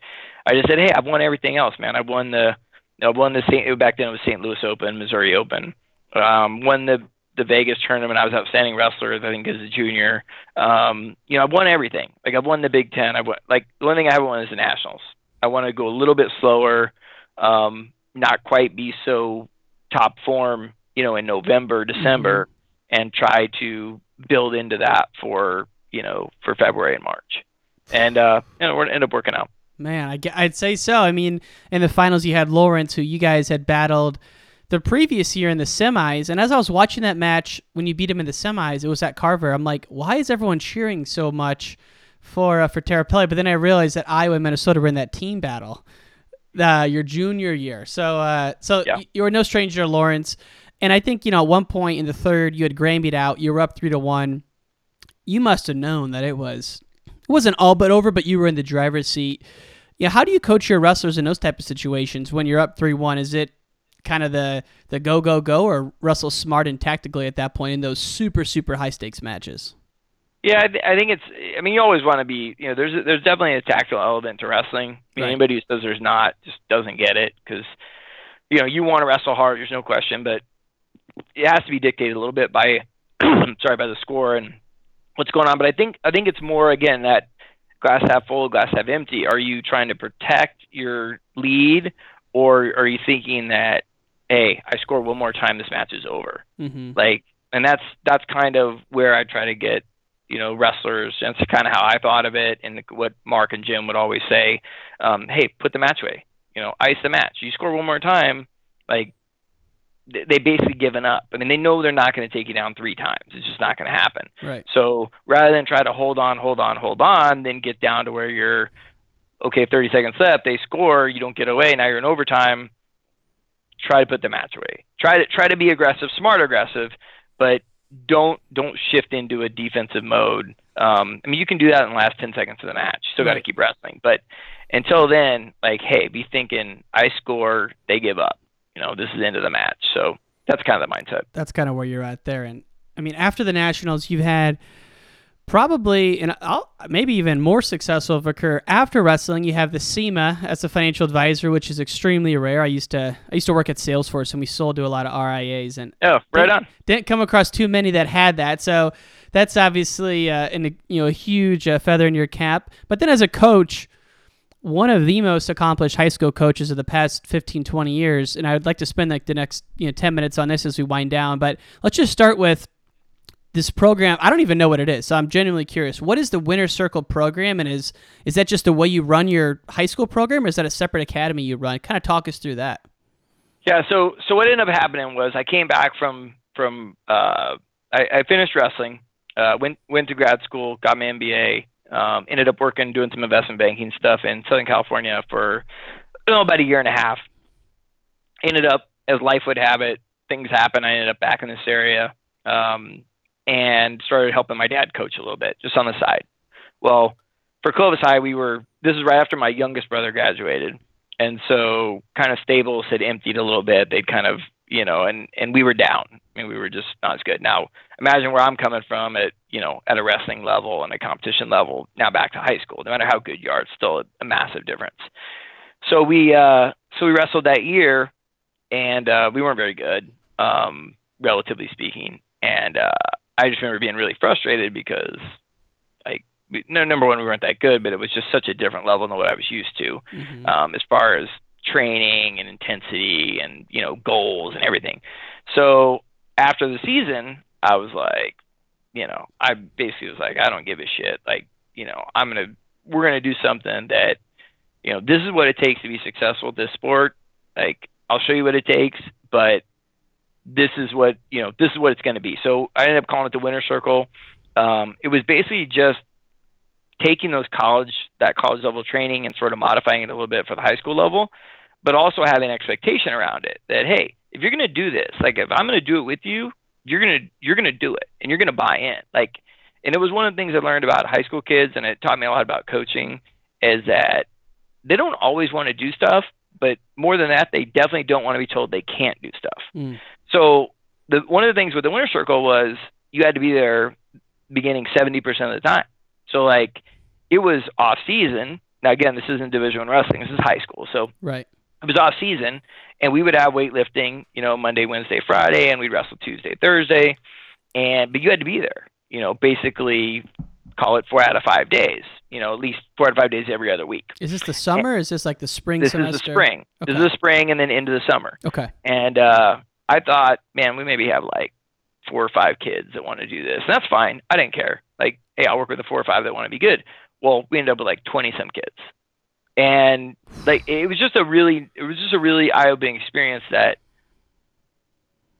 Speaker 2: I just said, "Hey, I've won everything else, man. I've won the, I've won the St. back then it was St. Louis Open, Missouri Open, um, won the the Vegas tournament. I was outstanding wrestler, I think, as a junior. Um, you know, I've won everything. Like I've won the Big Ten. I've won, like the only thing I haven't won is the Nationals. I want to go a little bit slower, um, not quite be so top form, you know, in November, December, and try to build into that for you know for February and March, and uh, you know, we're gonna end up working out.
Speaker 1: Man, I, I'd say so. I mean, in the finals, you had Lawrence, who you guys had battled the previous year in the semis. And as I was watching that match, when you beat him in the semis, it was at Carver. I'm like, why is everyone cheering so much for uh, for Tirapelli? But then I realized that Iowa and Minnesota were in that team battle uh, your junior year. So, uh, so
Speaker 2: Yeah.
Speaker 1: y- you were no stranger to Lawrence. And I think you know at one point in the third, you had Graham beat out. You were up three to one. You must have known that it was it wasn't all but over, but you were in the driver's seat. Yeah, how do you coach your wrestlers in those type of situations when you're up three one? Is it kind of the the go go go, or wrestle smart and tactically at that point in those super super high stakes matches?
Speaker 2: Yeah, I, th- I think it's. I mean, you always want to be. You know, there's there's definitely a tactical element to wrestling. I mean,
Speaker 1: Right.
Speaker 2: anybody who says there's not just doesn't get it because, you know, you want to wrestle hard. There's no question, but it has to be dictated a little bit by, sorry, by the score and what's going on. But I think I think it's more again that glass half full, glass half empty. Are you trying to protect your lead, or are you thinking that, hey, I score one more time, this match is over?
Speaker 1: Mm-hmm.
Speaker 2: like and that's that's kind of where i try to get you know wrestlers it's kind of how i thought of it and what mark and jim would always say um, hey put the match away you know ice the match you score one more time like they they basically given up i mean they know they're not going to take you down three times it's just not going to happen
Speaker 1: Right.
Speaker 2: so rather than try to hold on hold on hold on then get down to where you're okay 30 seconds left they score you don't get away now you're in overtime try to put the match away. Try to try to be aggressive, smart aggressive, but don't don't shift into a defensive mode. Um, I mean, you can do that in the last ten seconds of the match. You still got to
Speaker 1: Right.
Speaker 2: keep wrestling, but until then, like, hey, be thinking, I score, they give up. You know, this is the end of the match. So that's kind of the mindset.
Speaker 1: That's kind of where you're at there. And I mean, after the Nationals, you've had probably and I'll, maybe even more successful of a career after wrestling. You have the CIMA as a financial advisor, which is extremely rare. I used to I used to work at Salesforce, and we sold to a lot of RIAs, and
Speaker 2: Oh, right
Speaker 1: didn't,
Speaker 2: on.
Speaker 1: Didn't come across too many that had that, so that's obviously uh, an, you know a huge uh, feather in your cap. But then as a coach, one of the most accomplished high school coaches of the past 15, 20 years, and I would like to spend like the next you know 10 minutes on this as we wind down. But let's just start with this program. I don't even know what it is, so I'm genuinely curious. What is the Winner Circle program, and is is that just the way you run your high school program, or is that a separate academy you run? Kind of talk us through that.
Speaker 2: Yeah. So so what ended up happening was I came back from from uh, I, I finished wrestling, uh, went went to grad school, got my MBA, um, ended up working doing some investment banking stuff in Southern California for know, about a year and a half. Ended up as life would have it, things happened. I ended up back in this area um, and started helping my dad coach a little bit just on the side. Well, for Clovis High, we were this is right after my youngest brother graduated and so kind of stables had emptied a little bit. They'd kind of you know, and and we were down. I mean, we were just not as good. Now, imagine where I'm coming from at you know at a wrestling level and a competition level. Now back to high school. No matter how good you are, it's still a, a massive difference. So we uh, so we wrestled that year, and uh, we weren't very good, um, relatively speaking. And uh, I just remember being really frustrated because like no, number one, we weren't that good, but it was just such a different level than what I was used to,
Speaker 1: Mhm.
Speaker 2: um, as far as training and intensity and you know goals and everything. So after the season, I was like, you know, I basically was like, I don't give a shit. Like, you know, I'm gonna we're gonna do something that, you know, this is what it takes to be successful at this sport. Like, I'll show you what it takes, but this is what you know this is what it's going to be. So i ended up calling it the winner circle. Um, it was basically just taking those college that college level training and sort of modifying it a little bit for the high school level but also having expectation around it that hey if you're going to do this like if i'm going to do it with you you're going to you're going to do it and you're going to buy in. Like and it was one of the things i learned about high school kids and it taught me a lot about coaching is that they don't always want to do stuff but more than that they definitely don't want to be told they can't do stuff.
Speaker 1: Mm.
Speaker 2: So the one of the things with the winner circle was you had to be there beginning 70% of the time. So like it was off season. Now again, this isn't division one wrestling. This is high school. So
Speaker 1: Right.
Speaker 2: it was off season and we would have weightlifting, you know, Monday, Wednesday, Friday, and we'd wrestle Tuesday, Thursday. And but you had to be there, you know, basically call it four out of five days, you know, at least four out of five days every other week.
Speaker 1: Is this the summer? Or is this like the spring
Speaker 2: This
Speaker 1: semester?
Speaker 2: is the spring. This is the spring and then into the summer.
Speaker 1: Okay.
Speaker 2: And uh, I thought, man, we maybe have like four or five kids that want to do this. And that's fine. I didn't care. Like, hey, I'll work with the four or five that want to be good. Well, we ended up with like 20 some kids. And like, it was just a really, it was just a really eye opening experience that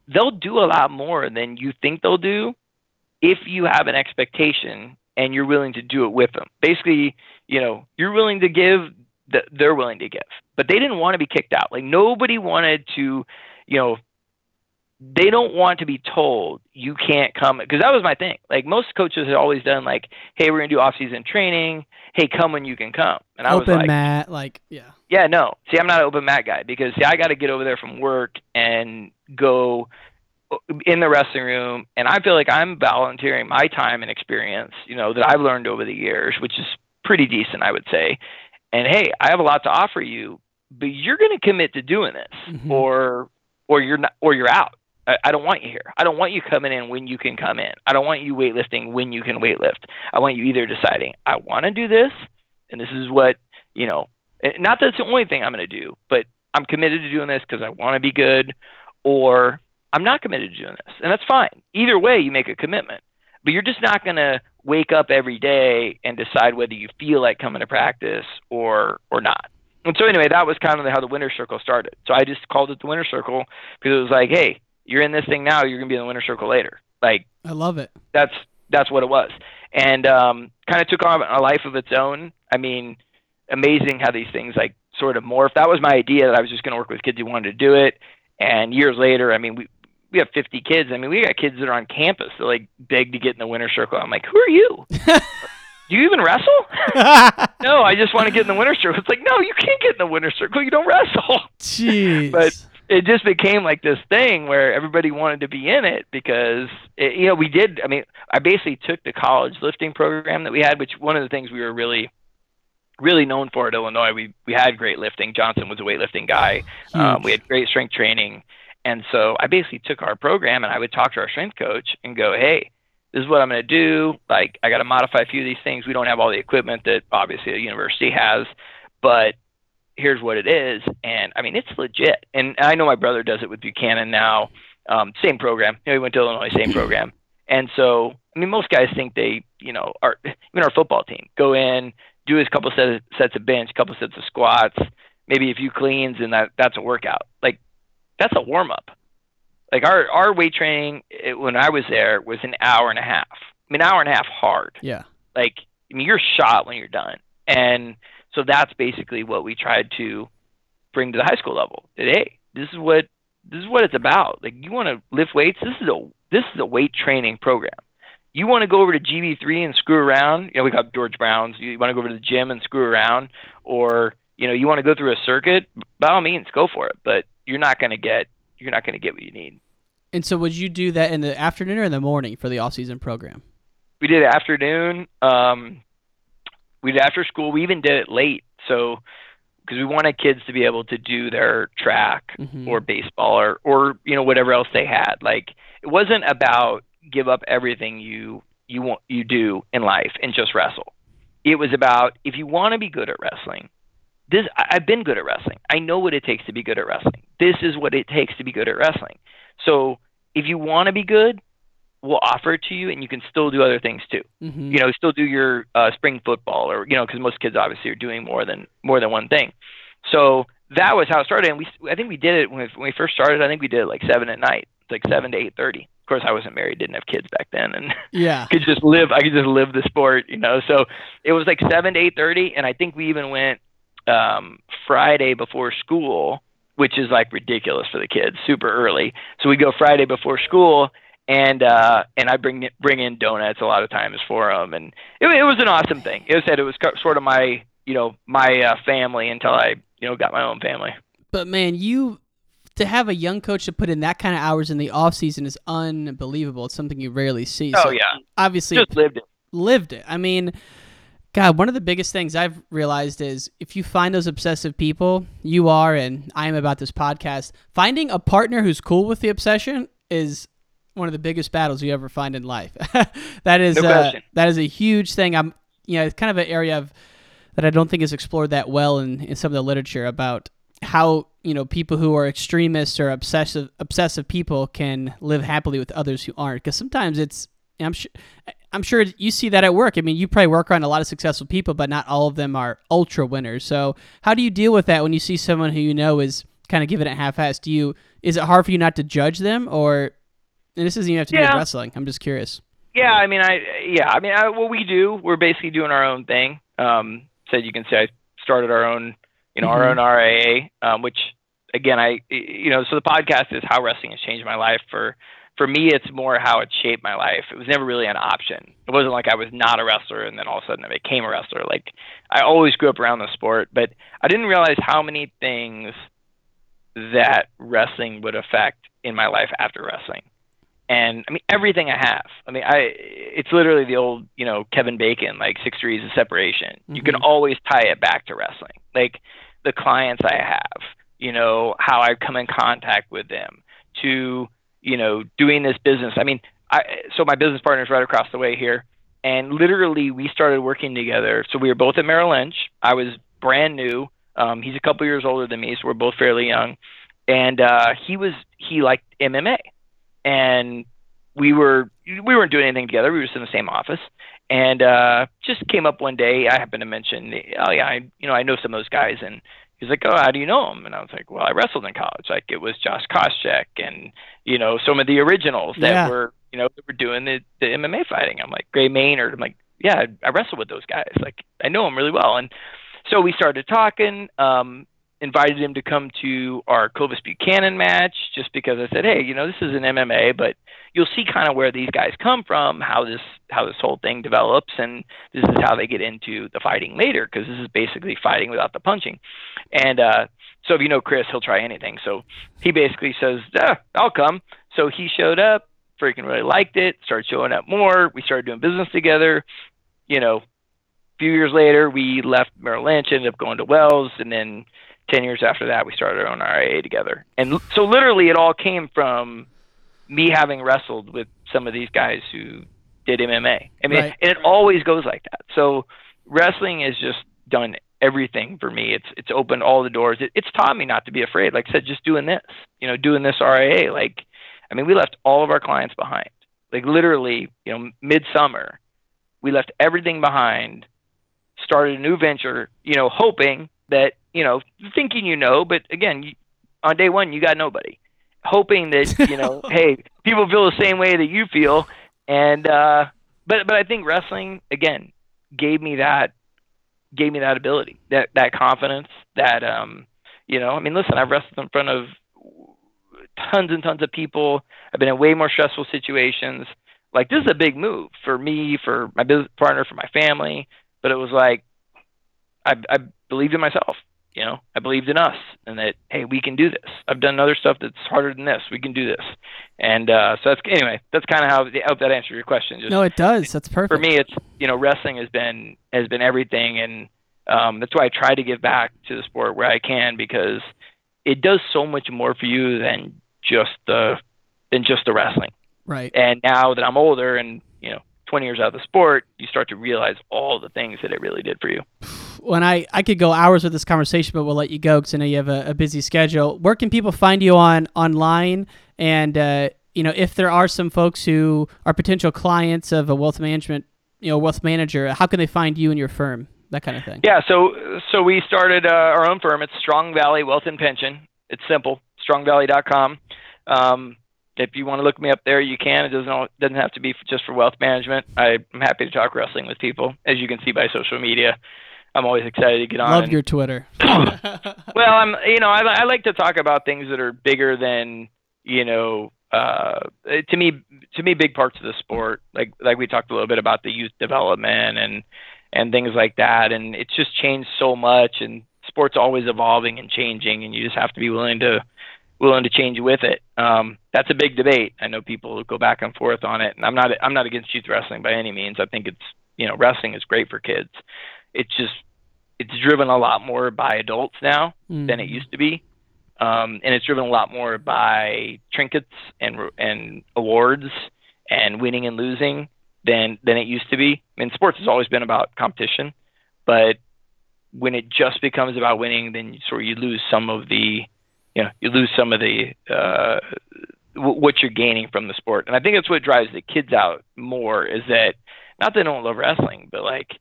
Speaker 2: they'll do a lot more than you think they'll do if you have an expectation and you're willing to do it with them. Basically, you know, you're willing to give, th- they're willing to give. But they didn't want to be kicked out. Like nobody wanted to, you know, they don't want to be told you can't come because that was my thing. Like most coaches had always done like, hey, we're gonna do off season training. Hey, come when you can come. And I
Speaker 1: Open
Speaker 2: was like,
Speaker 1: mat, like yeah.
Speaker 2: yeah, no. See, I'm not an open mat guy because see, I got to get over there from work and go in the wrestling room, and I feel like I'm volunteering my time and experience, you know, that I've learned over the years, which is pretty decent, I would say. And hey, I have a lot to offer you, but you're going to commit to doing this,
Speaker 1: Mhm.
Speaker 2: or or you're not, or you're out. I, I don't want you here. I don't want you coming in when you can come in. I don't want you weightlifting when you can weightlift. I want you either deciding I want to do this, and this is what you know. Not that it's the only thing I'm going to do, but I'm committed to doing this because I want to be good, or I'm not committed to doing this, and that's fine. Either way, you make a commitment, but you're just not going to wake up every day and decide whether you feel like coming to practice or or not. And so anyway, that was kind of how the winner circle started. So I just called it the winner circle because it was like, hey, you're in this thing now, you're gonna be in the winner circle later. Like
Speaker 1: I love it.
Speaker 2: that's that's what it was, and um, kind of took on a life of its own. I mean, amazing how these things like sort of morph. That was my idea that I was just gonna work with kids who wanted to do it, and years later, I mean, we we have 50 kids. I mean, we got kids that are on campus that like beg to get in the winner circle. I'm like, who are you? Do you even wrestle? no, I just want to get in the winner circle. It's like, no, you can't get in the winner circle. You don't wrestle.
Speaker 1: Jeez.
Speaker 2: But it just became like this thing where everybody wanted to be in it because it, you know we did. I mean, I basically took the college lifting program that we had, which one of the things we were really really known for at Illinois. We we had great lifting. Johnson was a weightlifting guy. Um, we had great strength training, and so I basically took our program and I would talk to our strength coach and go, hey. This is what I'm going to do. Like, I got to modify a few of these things. We don't have all the equipment that obviously a university has, but here's what it is. And I mean, it's legit. And I know my brother does it with Buchanan now. Um, same program. You know, he went to Illinois, same program. And so, I mean, most guys think they, you know, are even our football team go in, do his couple sets sets of bench, couple sets of squats, maybe a few cleans, and that that's a workout. Like that's a warm up. Like our our weight training it, when I was there was an hour and a half. I mean, an hour and a half hard
Speaker 1: yeah.
Speaker 2: like I mean you're shot when you're done. And so that's basically what we tried to bring to the high school level. That hey, this is what this is what it's about. Like you want to lift weights, this is a this is a weight training program. You want to go over to GB3 and screw around, you know, we got George Brown's, you want to go over to the gym and screw around or you know, you want to go through a circuit, by all means go for it, but you're not going to get you're not going to get what you need.
Speaker 1: And so, would you do that in the afternoon or in the morning for the off-season program?
Speaker 2: we did afternoon. Um, we did after school. We even did it late, so because we wanted kids to be able to do their track
Speaker 1: Mhm.
Speaker 2: or baseball or or you know whatever else they had. Like it wasn't about give up everything you you want you do in life and just wrestle. it was about if you want to be good at wrestling, this I- I've been good at wrestling. I know what it takes to be good at wrestling. This is what it takes to be good at wrestling. So if you want to be good, we'll offer it to you, and you can still do other things too.
Speaker 1: Mhm.
Speaker 2: You know, still do your uh, spring football, or you know, because most kids obviously are doing more than more than one thing. So that was how it started, and we I think we did it when we, when we first started. I think we did it like seven at night, like seven to eight thirty. Of course, I wasn't married, didn't have kids back then, and
Speaker 1: Yeah.
Speaker 2: could just live. I could just live the sport, you know. So it was like seven to eight thirty, and I think we even went um, Friday before school, which is like ridiculous for the kids, super early. So we go Friday before school, and uh, and I bring bring in donuts a lot of times for them, and it, it was an awesome thing. It was said it was sort of my you know my uh, family until I you know got my own family.
Speaker 1: But man, you to have a young coach to put in that kind of hours in the off season is unbelievable. It's something you rarely see.
Speaker 2: Oh
Speaker 1: So
Speaker 2: yeah,
Speaker 1: obviously
Speaker 2: just lived it.
Speaker 1: lived it. I mean, God, one of the biggest things I've realized is if you find those obsessive people, you are, and I am about this podcast, finding a partner who's cool with the obsession is one of the biggest battles you ever find in life. that is
Speaker 2: no
Speaker 1: uh, that is a huge thing. I'm you know, it's kind of an area of that I don't think is explored that well in, in some of the literature about how you know people who are extremists or obsessive obsessive people can live happily with others who aren't because sometimes it's I'm sure I'm sure you see that at work. I mean, you probably work around a lot of successful people, but not all of them are ultra winners. So, how do you deal with that when you see someone who you know is kind of giving it half-ass? Do you is it hard for you not to judge them, or and this doesn't even have to do
Speaker 2: Yeah.
Speaker 1: with wrestling? I'm just curious.
Speaker 2: Yeah, I mean, I yeah, I mean, I, what we do, we're basically doing our own thing. Um, said you can say I started our own, you know, our
Speaker 1: Mhm.
Speaker 2: own RIA, um, which again, I you know, so the podcast is how wrestling has changed my life. For for me, it's more how it shaped my life. It was never really an option. It wasn't like I was not a wrestler and then all of a sudden I became a wrestler. Like I always grew up around the sport, but I didn't realize how many things that wrestling would affect in my life after wrestling and I mean everything I have. I mean, I it's literally the old you know Kevin Bacon like six degrees of separation. You can
Speaker 1: Mhm.
Speaker 2: always tie it back to wrestling, like the clients I have, you know how I come in contact with them, to you know doing this business. I mean, I so my business partner is right across the way here, and literally we started working together. So we were both at Merrill Lynch. I was brand new. Um, he's a couple years older than me, so we're both fairly young. And uh, he was he liked MMA and we were we weren't doing anything together. We were just in the same office, and uh, just came up one day. I happened to mention, oh yeah, I you know I know some of those guys, and he's like, oh, how do you know them? And I was like, well, I wrestled in college. Like it was Josh Koscheck and you know some of the originals that
Speaker 1: Yeah.
Speaker 2: were you know that were doing the the MMA fighting. I'm like Gray Maynard. I'm like, yeah, I, I wrestled with those guys. Like I know them really well, and so we started talking. Um, invited him to come to our Clovis Buchanan match just because I said, hey, you know, this is an MMA, but you'll see kind of where these guys come from, how this how this whole thing develops, and this is how they get into the fighting later because this is basically fighting without the punching. And uh, so if you know Chris, he'll try anything. So he basically says, yeah, I'll come. So he showed up, freaking really liked it, started showing up more. We started doing business together. You know, a few years later, we left Merrill Lynch, ended up going to Wells, and then 10 years after that, we started our own RIA together. And l- so literally it all came from me having wrestled with some of these guys who did MMA. I mean,
Speaker 1: Right.
Speaker 2: and it always goes like that. So wrestling has just done everything for me. It's it's opened all the doors. It, it's taught me not to be afraid. Like I said, just doing this, you know, doing this RIA. Like, I mean, we left all of our clients behind. Like literally, you know, midsummer, we left everything behind, started a new venture, you know, hoping that, you know, thinking you know, but again, you, on day one, you got nobody. Hoping that, you know, hey, people feel the same way that you feel. And, uh, but, but I think wrestling, again, gave me that, gave me that ability, that, that confidence, that, um, you know, I mean, listen, I've wrestled in front of tons and tons of people. I've been in way more stressful situations. Like this is a big move for me, for my business partner, for my family. But it was like I, I believed in myself. You know, I believed in us, and that hey, we can do this. I've done other stuff that's harder than this. We can do this. And uh, so that's anyway. That's kind of how I hope that answered your question. Just
Speaker 1: No, it does. That's perfect.
Speaker 2: for me, it's you know wrestling has been has been everything, and um, that's why I try to give back to the sport where I can because it does so much more for you than just the than just the wrestling.
Speaker 1: right.
Speaker 2: And now that I'm older and you know 20 years out of the sport, you start to realize all the things that it really did for you.
Speaker 1: When I, I could go hours with this conversation, but we'll let you go because I know you have a, a, busy schedule. Where can people find you on online? And uh, you know, if there are some folks who are potential clients of a wealth management, you know, wealth manager, how can they find you and your firm? That kind of thing.
Speaker 2: Yeah. So so we started uh, our own firm. It's Strong Valley Wealth and Pension. It's simple. StrongValley.com. Um, if you want to look me up there, you can. It doesn't doesn't have to be just for wealth management. I'm happy to talk wrestling with people, as you can see by social media. I'm always excited to get on.
Speaker 1: Love
Speaker 2: and,
Speaker 1: your Twitter.
Speaker 2: well, I'm you know I, I like to talk about things that are bigger than you know uh, to me to me big parts of the sport. Like like we talked a little bit about the youth development and and things like that. And it's just changed so much, and sports always evolving and changing, and you just have to be willing to willing to change with it. Um, that's a big debate. I know people go back and forth on it, and I'm not I'm not against youth wrestling by any means. I think it's you know wrestling is great for kids. It's just it's driven a lot more by adults now mm. than it used to be, um, and it's driven a lot more by trinkets and and awards and winning and losing than than it used to be. I mean, sports has always been about competition, but when it just becomes about winning, then you, sort of you lose some of the you know you lose some of the uh, w- what you're gaining from the sport. And I think that's what drives the kids out more is that not that they don't love wrestling, but like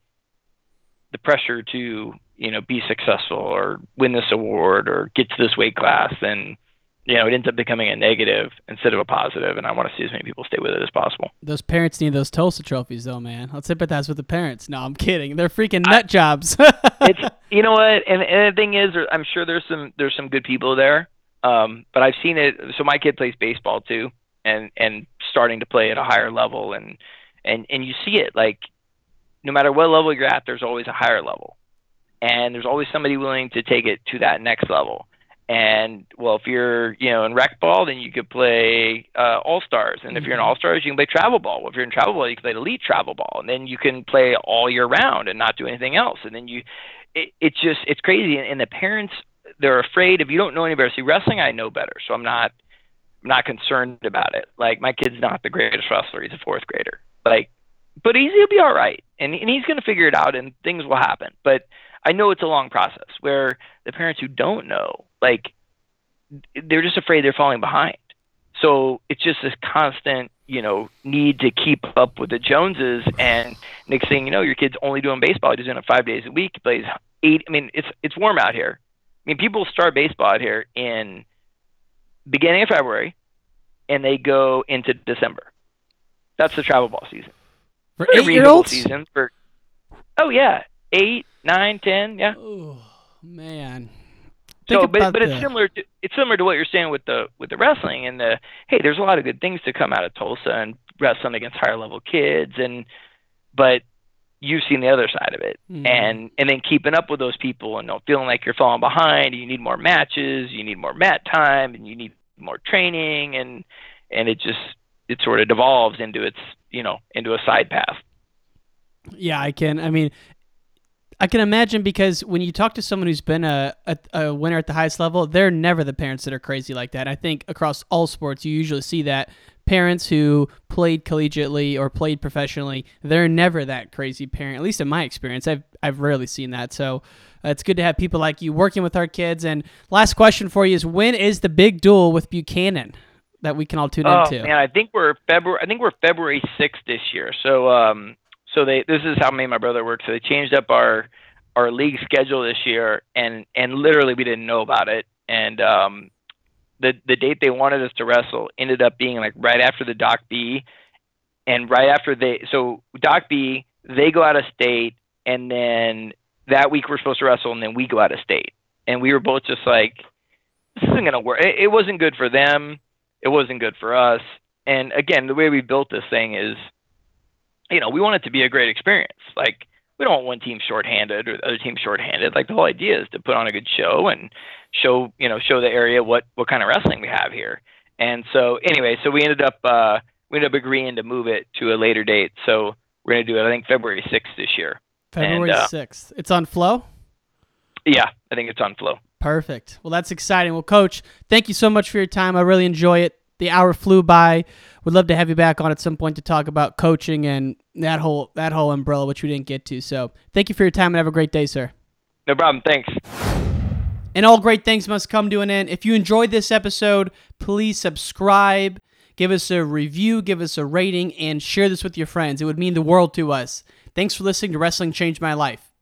Speaker 2: the pressure to you know be successful or win this award or get to this weight class and you know, it ends up becoming a negative instead of a positive, and I want to see as many people stay with it as possible.
Speaker 1: Those parents need those Tulsa trophies, though, man. Let's sympathize with the parents. No, I'm kidding. They're freaking nut I, jobs.
Speaker 2: it's you know what, and, and the thing is, I'm sure there's some there's some good people there, um, but I've seen it. So my kid plays baseball too, and and starting to play at a higher level, and and and you see it like, no matter what level you're at, there's always a higher level, and there's always somebody willing to take it to that next level and well, if you're you know in rec ball, then you could play uh, all stars, and if you're in mm-hmm. all stars, you can play travel ball. Well, if you're in travel ball, you can play elite travel ball, and then you can play all year round and not do anything else. And then you, it, it's just it's crazy. And, and the parents they're afraid if you don't know any better. See, wrestling I know better, so I'm not I'm not concerned about it. Like my kid's not the greatest wrestler; he's a fourth grader. Like, but he's he'll be all right, and and he's gonna figure it out, and things will happen. But I know it's a long process where the parents who don't know, like, they're just afraid they're falling behind. So it's just this constant, you know, need to keep up with the Joneses. And next thing you know, your kid's only doing baseball. He's doing it five days a week. He plays eight. I mean, it's it's warm out here. I mean, people start baseball out here in beginning of February, and they go into December. That's the travel ball season.
Speaker 1: For eight year olds. Season
Speaker 2: for oh yeah, eight, nine, ten, yeah.
Speaker 1: Oh man.
Speaker 2: Think so, but but the... it's similar to it's similar to what you're saying with the with the wrestling and the hey, there's a lot of good things to come out of Tulsa and wrestling against higher level kids and but you've seen the other side of it mm. and and then keeping up with those people and not feeling like you're falling behind you need more matches you need more mat time and you need more training and and it just it sort of devolves into its you know into a side path
Speaker 1: yeah i can i mean I can imagine because when you talk to someone who's been a, a, a, winner at the highest level, they're never the parents that are crazy like that. I think across all sports, you usually see that parents who played collegiately or played professionally, they're never that crazy parent. At least in my experience, I've I've rarely seen that. So uh, it's good to have people like you working with our kids. And last question for you is: When is the big duel with Buchanan? That we can all tune
Speaker 2: oh,
Speaker 1: into.
Speaker 2: man, I think we're February. I think we're February sixth this year. So um, so they this is how me and my brother work. So they changed up our our league schedule this year, and and literally we didn't know about it. And um, the the date they wanted us to wrestle ended up being like right after the Doc B, and right after they so Doc B they go out of state, and then that week we're supposed to wrestle, and then we go out of state, and we were both just like, this isn't gonna work. It, it wasn't good for them. It wasn't good for us. And again, the way we built this thing is you know, we want it to be a great experience. Like we don't want one team shorthanded or the other team shorthanded. Like the whole idea is to put on a good show and show, you know, show the area what what kind of wrestling we have here. And so anyway, so we ended up uh we ended up agreeing to move it to a later date. So we're gonna do it I think February sixth this year.
Speaker 1: February sixth. Uh, it's on Flow?
Speaker 2: Yeah, I think it's on Flow.
Speaker 1: Perfect. Well that's exciting. Well, coach, thank you so much for your time. I really enjoy it the hour flew by. We'd love to have you back on at some point to talk about coaching and that whole that whole umbrella, which we didn't get to. So thank you for your time and have a great day, sir.
Speaker 2: No problem. Thanks.
Speaker 1: And all great things must come to an end. If you enjoyed this episode, please subscribe, give us a review, give us a rating, and share this with your friends. It would mean the world to us. Thanks for listening to Wrestling Changed My Life.